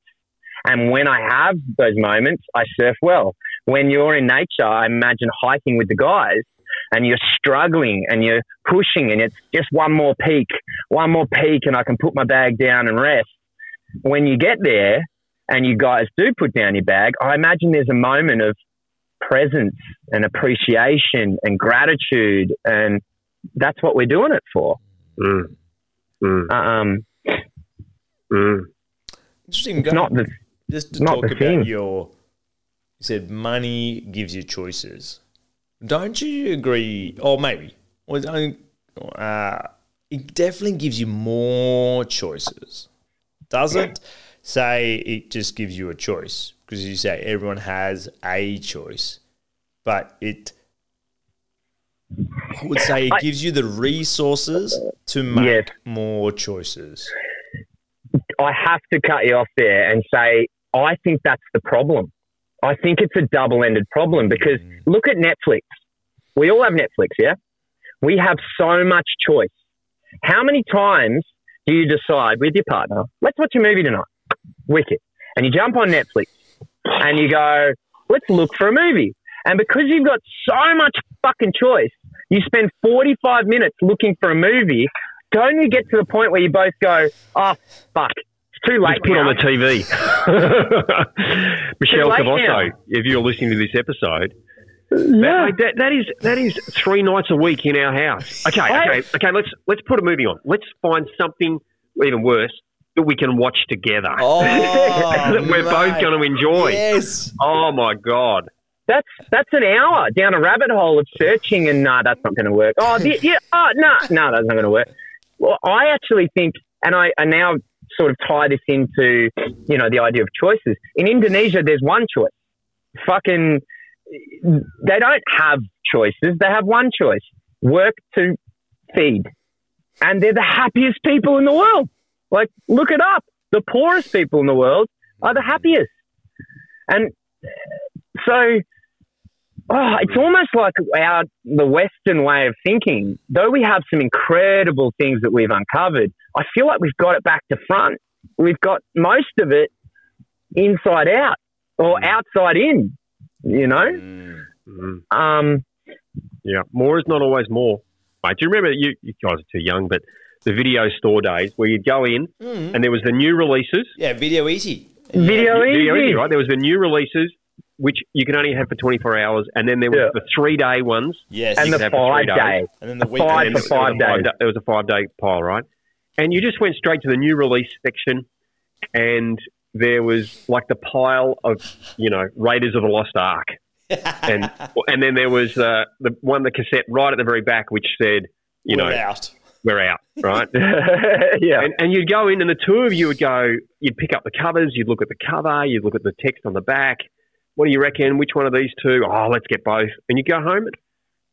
And when I have those moments, I surf well. When you're in nature, I imagine hiking with the guys and you're struggling and you're pushing and it's just one more peak, one more peak, and I can put my bag down and rest. When you get there and you guys do put down your bag, I imagine there's a moment of presence and appreciation and gratitude. And that's what we're doing it for. Mm. Mm. Um, Mm. Interesting. it's Go- not the just to not talk the about thing. your. You said money gives you choices. Don't you agree? Or maybe. Or uh, it definitely gives you more choices. Doesn't say it just gives you a choice because you say everyone has a choice, but it. I would say it I- gives you the resources to make Yes. more choices. I have to cut you off there and say I think that's the problem. I think it's a double-ended problem because Mm. look at Netflix. We all have Netflix, yeah? We have so much choice. How many times do you decide with your partner, let's watch a movie tonight, Wicked, and you jump on Netflix and you go, let's look for a movie. And because you've got so much fucking choice, you spend 45 minutes looking for a movie. Don't you get to the point where you both go, oh, fuck, it's too late Let's put now. on the TV. Michelle late Cavasso, if you're listening to this episode, that, that, that is that is three nights a week in our house. Okay, okay, okay. Let's let's put a movie on. Let's find something even worse that we can watch together. Oh, that we're both going to enjoy. Yes. Oh my god! That's that's an hour down a rabbit hole of searching, and nah, that's not going to work. Oh, the, yeah, oh, no, no, that's not going to work. Well, I actually think, and I, I now sort of tie this into, you know, the idea of choices. In Indonesia, there's one choice. Fucking, they don't have choices. They have one choice: work to feed, and they're the happiest people in the world. Like, look it up. The poorest people in the world are the happiest, and so oh, it's almost like our the Western way of thinking. Though we have some incredible things that we've uncovered, I feel like we've got it back to front. we've got most of it inside out or outside in. You know, Mm. Mm. um, Yeah, more is not always more. Mate, do you remember you, you guys are too young, but the video store days where you'd go in Mm. and there was the new releases. Yeah, video Ezy. video Video Ezy. Ezy, right? There was the new releases which you can only have for 24 hours, and then there was Yeah. the three day ones. Yes. and the could have five days. day. and then the five for And there was five a five days. da- There was a five day pile, right? And you just went straight to the new release section, and there was like the pile of you know Raiders of the Lost Ark, and and then there was uh, the one the cassette right at the very back which said you We're know out. we're out, right? yeah. And, and you'd go in, and the two of you would go. You'd pick up the covers. You'd look at the cover. You'd look at the text on the back. What do you reckon? Which one of these two? Oh, let's get both. And you go home. And,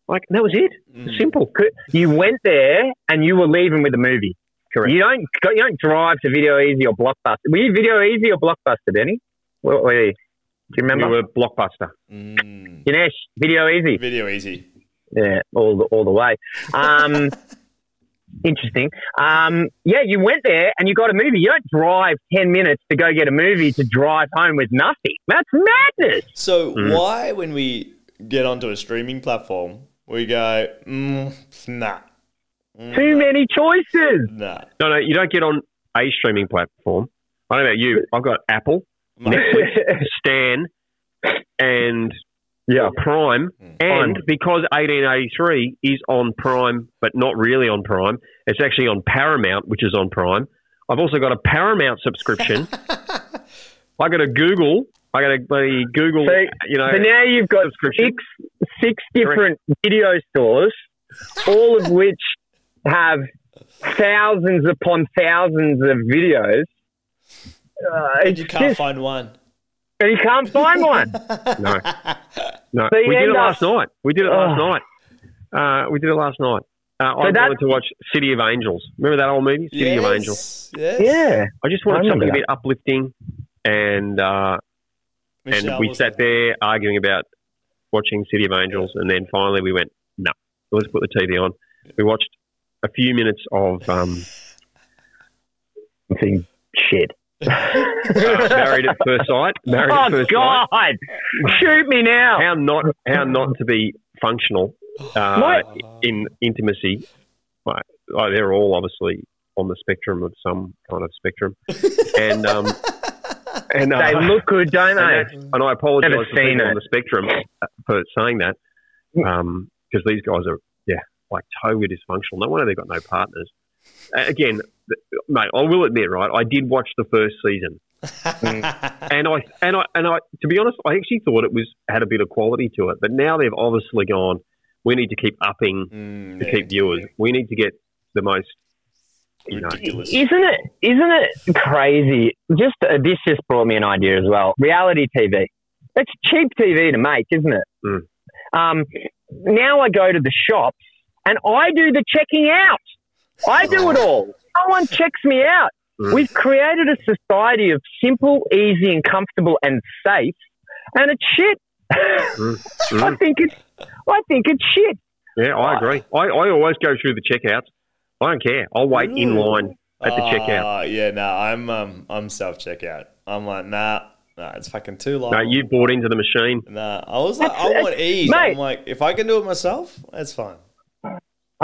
like that was it. Mm. Simple. you went there and you were leaving with a movie. Correct. You don't you don't drive to Video Ezy or Blockbuster. Were you Video Ezy or Blockbuster, Denny? What were you? Do you remember? We were blockbuster. Mm. Ganesh, Video Ezy. Video Ezy. Yeah, all the, all the way. Um, interesting. Um, yeah, you went there and you got a movie. You don't drive 10 minutes to go get a movie to drive home with nothing. That's madness. So Mm. why, when we get onto a streaming platform, we go, mm, nah, Mm, Too many choices. nah. No, no, you don't get on a streaming platform. I don't know about you. I've got Apple, Mate, Stan, and yeah. Prime. Mm. And because 1883 is on Prime, but not really on Prime, it's actually on Paramount, which is on Prime. I've also got a Paramount subscription. I got a Google. I got a bloody Google. So- you know, So now you've got six six different video stores, all of which have thousands upon thousands of videos. Uh, and you can't just- find one. And you can't find one. No, no. So you we did it last night. We did it last Oh. night. Uh, we did it last night. Uh, I that- wanted to watch City of Angels. Remember that old movie, City of Angels? Yes. yeah. I just I wanted remember something a bit uplifting, and uh, and we sat there arguing about watching City of Angels, and then finally we went, no, let's put the TV on. We watched a few minutes of um, I'm shit. Uh, Married at First Sight. Married at oh First God! Shoot me now. How not how not to be functional uh, in intimacy. Oh, they're all obviously on the spectrum of some kind of spectrum, and um, and uh, They look good, don't they? that's- and I apologise for it. on the spectrum uh, for saying that, because these guys are yeah like totally dysfunctional. No wonder they've got no partners. Again, mate, I will admit, right? I did watch the first season, and I and I and I to be honest, I actually thought it was had a bit of quality to it. But now they've obviously gone. We need to keep upping Mm, to yeah. keep viewers. We need to get the most. You know, ridiculous. Isn't it? Isn't it crazy? Just uh, this just brought me an idea as well. Reality TV. It's cheap TV to make, isn't it? Mm. Um, now I go to the shops and I do the checking out. I do it all. No one checks me out. Mm. We've created a society of simple, easy, and comfortable and safe, and it's shit. Mm. I Mm. think it's. I think it's shit. Yeah, I agree. I, I always go through the checkouts. I don't care. I'll wait in line at the checkout. Ah, yeah, no, I'm um, I'm self checkout. I'm like, nah, nah, it's fucking too long. No, you bought into the machine. Nah, I was like, I want ease. mate. I'm like, if I can do it myself, that's fine.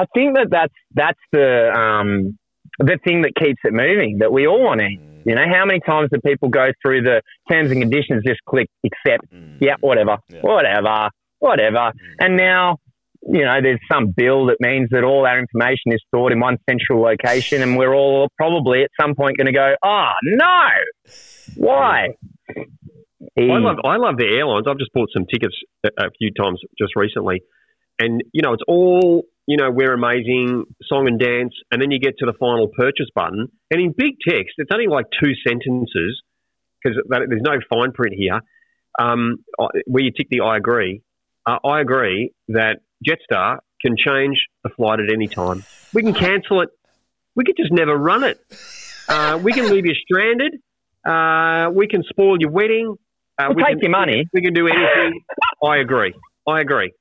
I think that that's that's the um, the thing that keeps it moving. That we all want to. Mm, You know, how many times do people go through the terms and conditions, just click accept, mm. yeah, whatever, Yeah. whatever, whatever, and now. You know, there's some bill that means that all our information is stored in one central location, and we're all probably at some point going to go, "Oh no, why?" I love I love the airlines. I've just bought some tickets a, a few times just recently, and you know it's all you know we're amazing song and dance, and then you get to the final purchase button, and in big text, it's only like two sentences because there's no fine print here. Um, where you tick the I agree, uh, I agree that Jetstar can change the flight at any time. We can cancel it. We could just never run it. Uh, we can leave you stranded. Uh, we can spoil your wedding. Uh, We'll we take can, your money. We can do anything. I agree. I agree.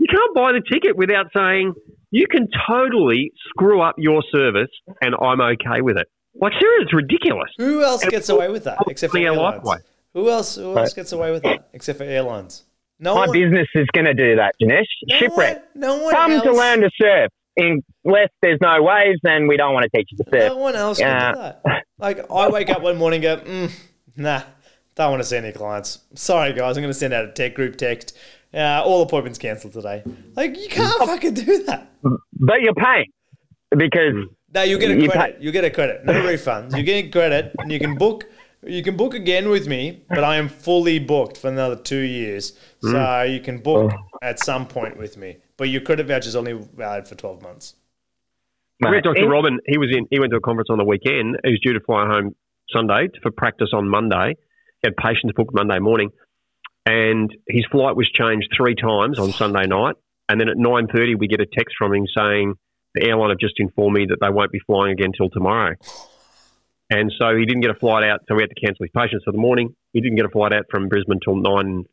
You can't buy the ticket without saying you can totally screw up your service, and I'm okay with it. Like seriously, it's ridiculous. Who else gets away with that except for airlines? Lifeway. Who else? Who else gets away with that except for airlines? No My one. business is going to do that, Janesh. no Shipwreck. One, no one Come else. to learn to surf. Unless there's no waves, then we don't want to teach you to surf. No one else can do that. Like I wake up one morning, and go, mm, nah, don't want to see any clients. Sorry, guys, I'm going to send out a tech group text. Uh, all appointments cancelled today. Like you can't fucking do that. But you're paying because No, you get a You credit. You get a credit. No refunds. You get a credit, and you can book. You can book again with me, but I am fully booked for another two years. So you can book at some point with me, but your credit voucher is only valid for twelve months. We had mate, Dr. in- Robin. He was in. He went to a conference on the weekend. He was due to fly home Sunday for practice on Monday. He had patients booked Monday morning, and his flight was changed three times on Sunday night. And then at nine thirty, we get a text from him saying the airline have just informed me that they won't be flying again till tomorrow. And so he didn't get a flight out, so we had to cancel his patients for the morning. He didn't get a flight out from Brisbane till nine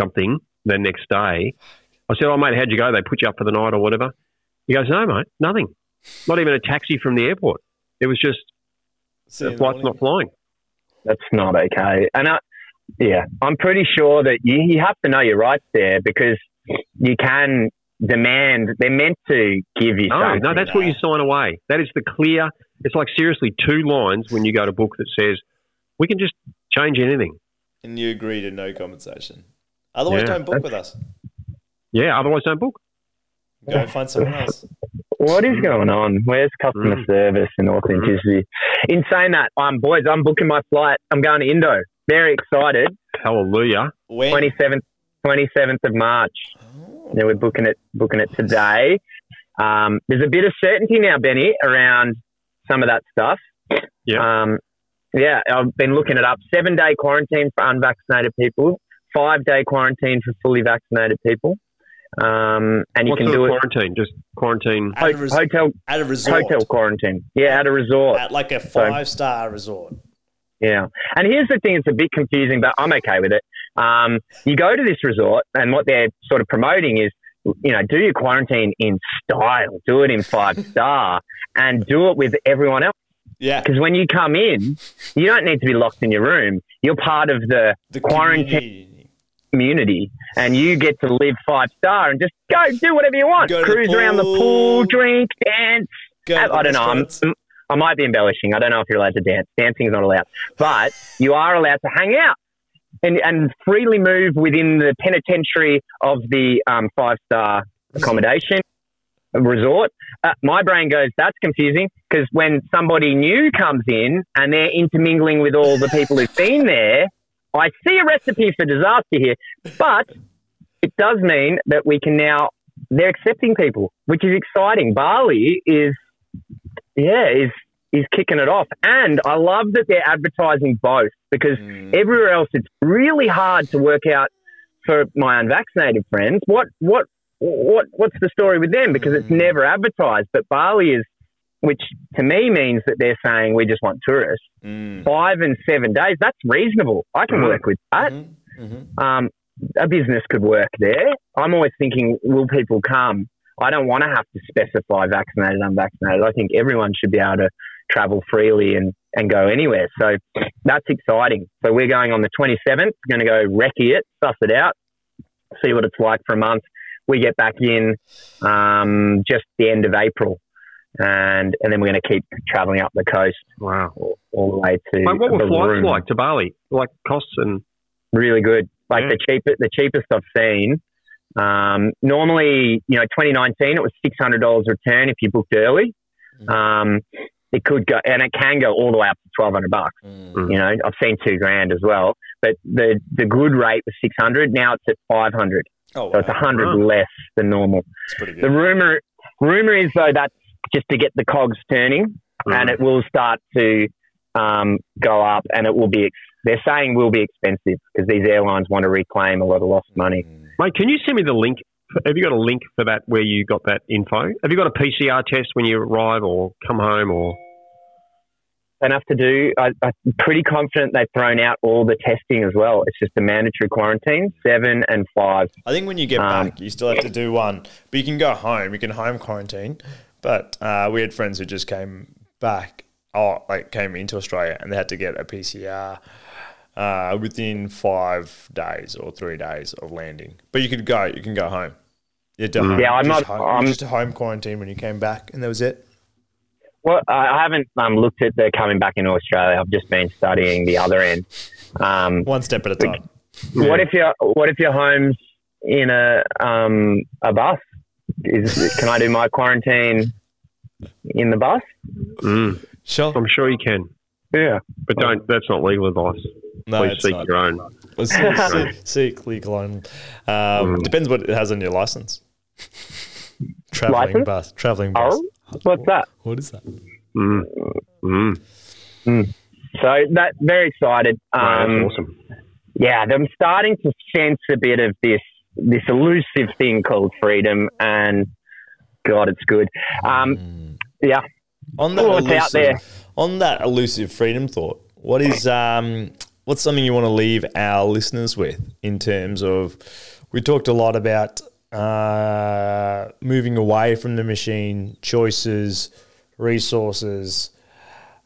something the next day. I said, "Oh mate, how'd you go? They put you up for the night or whatever?" He goes, "No, mate, nothing." Not even a taxi from the airport. It was just See the the flight's morning. not flying. that's not okay. And I, yeah, I'm pretty sure that you, you have to know your rights there because you can demand. They're meant to give you No, something. no, that's what you sign away. That is the clear. It's like seriously two lines when you go to book that says we can just change anything. and you agree to no compensation. Otherwise, Yeah. don't book with us. Yeah, otherwise don't book. Go find someone else. What is going on? Where's customer Mm. service and authenticity? In saying that, um, boys, I'm booking my flight. I'm going to Indo. Very excited. Hallelujah. When? 27th, 27th of March. Oh. Yeah, we're booking it, booking it today. Um, there's a bit of certainty now, Benny, around some of that stuff. Yeah. Um, yeah, I've been looking it up. Seven day quarantine for unvaccinated people. Five day quarantine for fully vaccinated people. Um, and you can sort do of it quarantine? Just quarantine. At a, res- hotel at a resort. hotel quarantine. Yeah, at a resort. At like a five star resort. Yeah. And here's the thing, it's a bit confusing, but I'm okay with it. Um, you go to this resort, and what they're sort of promoting is, you know, do your quarantine in style, do it in five star, and do it with everyone else. Yeah. Because when you come in, you don't need to be locked in your room. You're part of the The quarantine community. community, and you get to live five star and just go do whatever you want. To the Cruise around the pool. drink, dance. Go I, I don't know. I might be embellishing. I don't know if you're allowed to dance. Dancing is not allowed, but you are allowed to hang out and, and freely move within the penitentiary of the um, five star accommodation resort. Uh, my brain goes, that's confusing because when somebody new comes in and they're intermingling with all the people who've been there, I see a recipe for disaster here. But it does mean that we can now, they're accepting people, which is exciting. Bali is yeah, is is kicking it off. And I love that they're advertising both because Mm. everywhere else it's really hard to work out for my unvaccinated friends what what what what's the story with them because it's Mm. never advertised. But Bali is which to me means that they're saying we just want tourists. Mm. Five and seven days, that's reasonable. I can Mhm. work with that. Mhm. Mhm. Um, a business could work there. I'm always thinking, will people come? I don't want to have to specify vaccinated, unvaccinated. I think everyone should be able to travel freely and, and go anywhere. So that's exciting. So we're going on the 27th, going to go recce it, suss it out, see what it's like for a month. We get back in um, just the end of April. And, and then we're going to keep traveling up the coast Wow. all, all the way to Mate, what were flights Balloon like to Bali? Like costs and really good. Like Yeah. the cheapest, the cheapest I've seen. Um, normally, you know, 2019 it was six hundred dollars return if you booked early. Mhm. Um, it could go, and it can go all the way up to twelve hundred bucks. Mm. You know, I've seen two grand as well, but the the good rate was six hundred. Now it's at five hundred, Oh, so it's hundred Wow. less than normal. The rumor rumor is though that's just to get the cogs turning, and it will start to um, go up, and it will be. Ex- they're saying will be expensive because these airlines want to reclaim a lot of lost money. Mate, can you send me the link? Have you got a link for that where you got that info? Have you got a PCR test when you arrive or come home or? Enough to do. I, I'm pretty confident they've thrown out all the testing as well. It's just a mandatory quarantine, seven and five. I think when you get Um, back, you still have to do one, but you can go home. You can home quarantine. But uh, we had friends who just came back oh, like came into Australia and they had to get a PCR uh, within five days or three days of landing. But you could go, you can go home. You had to home- Yeah, I'm just not- Home, I'm- just a home quarantine when you came back, and that was it. Well, I I haven't um, looked at the coming back into Australia. I've just been studying the other end. Um, One step at a time. What if your What if your home's in a um, a bus? Is can I do my quarantine in the bus? Mm, Sure. I'm sure you can, Yeah. but don't. That's not legal advice. No, Please it's seek not. your own. Well, seek, seek, seek legal on. Um, Mm. Depends what it has on your license. Traveling License? bus. Traveling bus. Oh, what's that? What is that? Mm, mm. So that very excited. Um, that's awesome. yeah, I'm starting to sense a bit of this this elusive thing called freedom, and God, it's good. Um, yeah, On that Oh, out there. elusive, on that elusive freedom thought, what is um, what's something you want to leave our listeners with in terms of? We talked a lot about uh, moving away from the machine, choices, resources,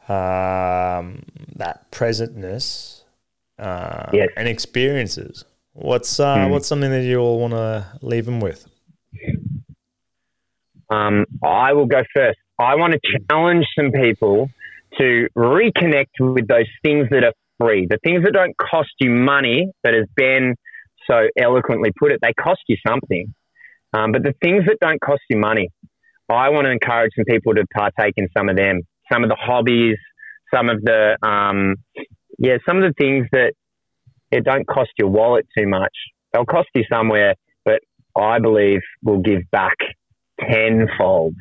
um, that presentness, uh, Yes. and experiences. What's uh, what's something that you all want to leave them with? um, I will go first. I want to challenge some people to reconnect with those things that are free, the things that don't cost you money, but as Ben so eloquently put it, they cost you something. Um, but the things that don't cost you money, I want to encourage some people to partake in some of them, some of the hobbies, some of the, um, yeah, some of the things that it don't cost your wallet too much. They'll cost you somewhere, but I believe will give back tenfold.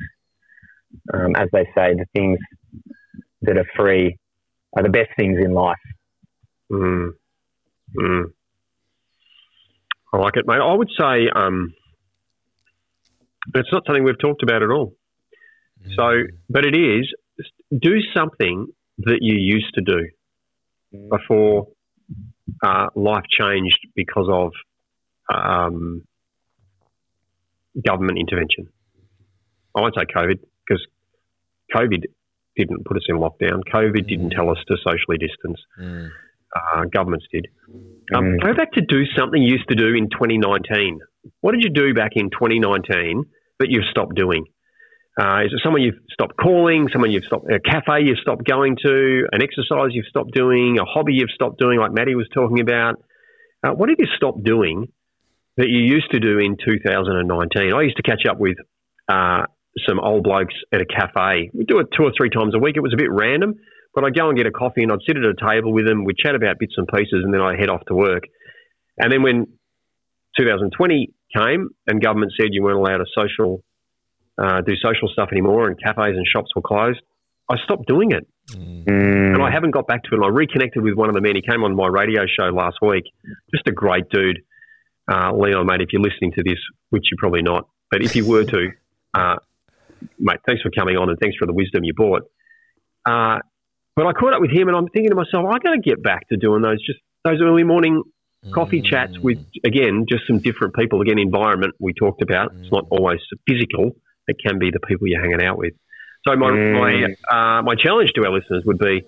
Um, as they say, the things that are free are the best things in life. Mm. Mm. I like it, mate. I would say um, it's not something we've talked about at all. So, but it is do something that you used to do before uh, life changed because of um, government intervention. I won't say COVID because COVID didn't put us in lockdown. COVID didn't tell us to socially distance. Uh, governments did. Um, Mm. Go back to do something you used to do in 2019. What did you do back in 2019 that you've stopped doing? Uh, is it someone you've stopped calling, someone you've stopped, a cafe you've stopped going to, an exercise you've stopped doing, a hobby you've stopped doing, like Maddie was talking about? Uh, what have you stopped doing that you used to do in 2019? I used to catch up with uh, some old blokes at a cafe. We do it two or three times a week. It was a bit random, but I'd go and get a coffee and I'd sit at a table with them. We'd chat about bits and pieces, and then I'd head off to work. And then when 2020 came and government said you weren't allowed to social uh, do social stuff anymore, and cafes and shops were closed, I stopped doing it, Mm. and I haven't got back to it. And I reconnected with one of the men. He came on my radio show last week. Just a great dude, uh, Leon, mate. If you're listening to this, which you're probably not, but if you were to, uh, mate, thanks for coming on and thanks for the wisdom you brought. Uh, but I caught up with him, and I'm thinking to myself, I got to get back to doing those just those early morning coffee chats with again just some different people. Again, environment we talked about. It's not always physical; it can be the people you're hanging out with. So my Mm. my uh, my challenge to our listeners would be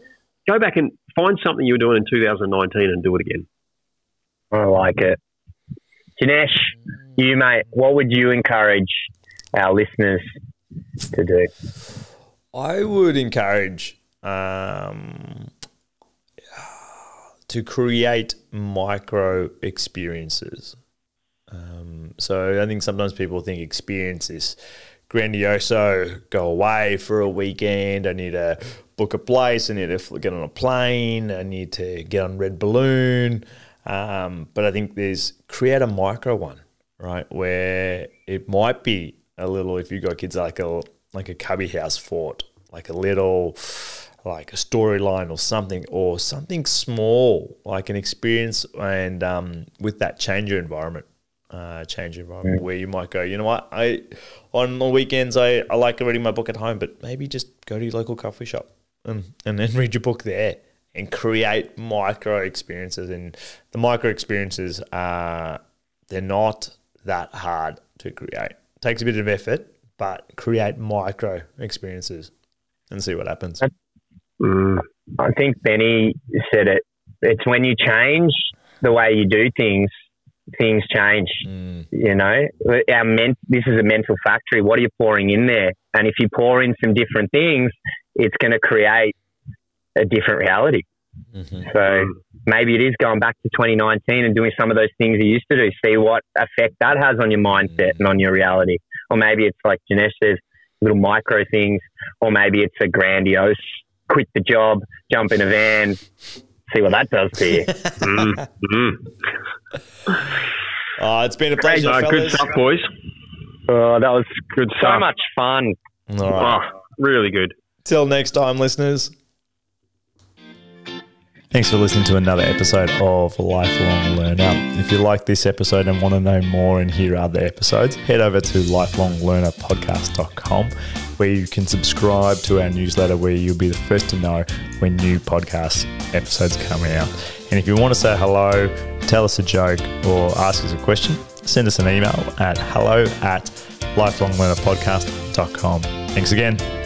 go back and find something you were doing in 2019 and do it again. I like it. Janesh, you mate, what would you encourage our listeners to do? I would encourage um, to create micro experiences. Um, so I think sometimes people think experience is grandioso. Go away for a weekend. I need to book a place. I need to get on a plane. I need to get on RedBalloon. Um, but I think there's create a micro one, right? Where it might be a little if you've got kids like a like a cubby house fort, like a little like a storyline or something, or something small, like an experience, and um, with that change your environment, uh, change your environment, where you might go, you know what, I on the weekends I, I like reading my book at home, but maybe just go to your local coffee shop and, and then read your book there and create micro experiences. And the micro experiences are they're not that hard to create. takes a bit of effort, but create micro experiences and see what happens. Mm. I think Benny said it. It's when you change the way you do things, things change. Mm. You know, our men- this is a mental factory. What are you pouring in there? And if you pour in some different things, it's going to create a different reality. Mm-hmm. So maybe it is going back to 2019 and doing some of those things you used to do. See what effect that has on your mindset and on your reality. Or maybe it's like Janesh says, little micro things. Or maybe it's a grandiose, quit the job, jump in a van, see what that does to you. Mm. Mm. Oh, it's been a pleasure, Uh, good stuff, boys. oh, that was Good so stuff. So much fun. All right. Oh, really good. Till next time, listeners. Thanks for listening to another episode of Lifelong Learner. If you like this episode and want to know more and hear other episodes, head over to lifelonglearnerpodcast.com where you can subscribe to our newsletter where you'll be the first to know when new podcast episodes come out. And if you want to say hello, tell us a joke, or ask us a question, send us an email at hello at lifelonglearnerpodcast.com. Thanks again.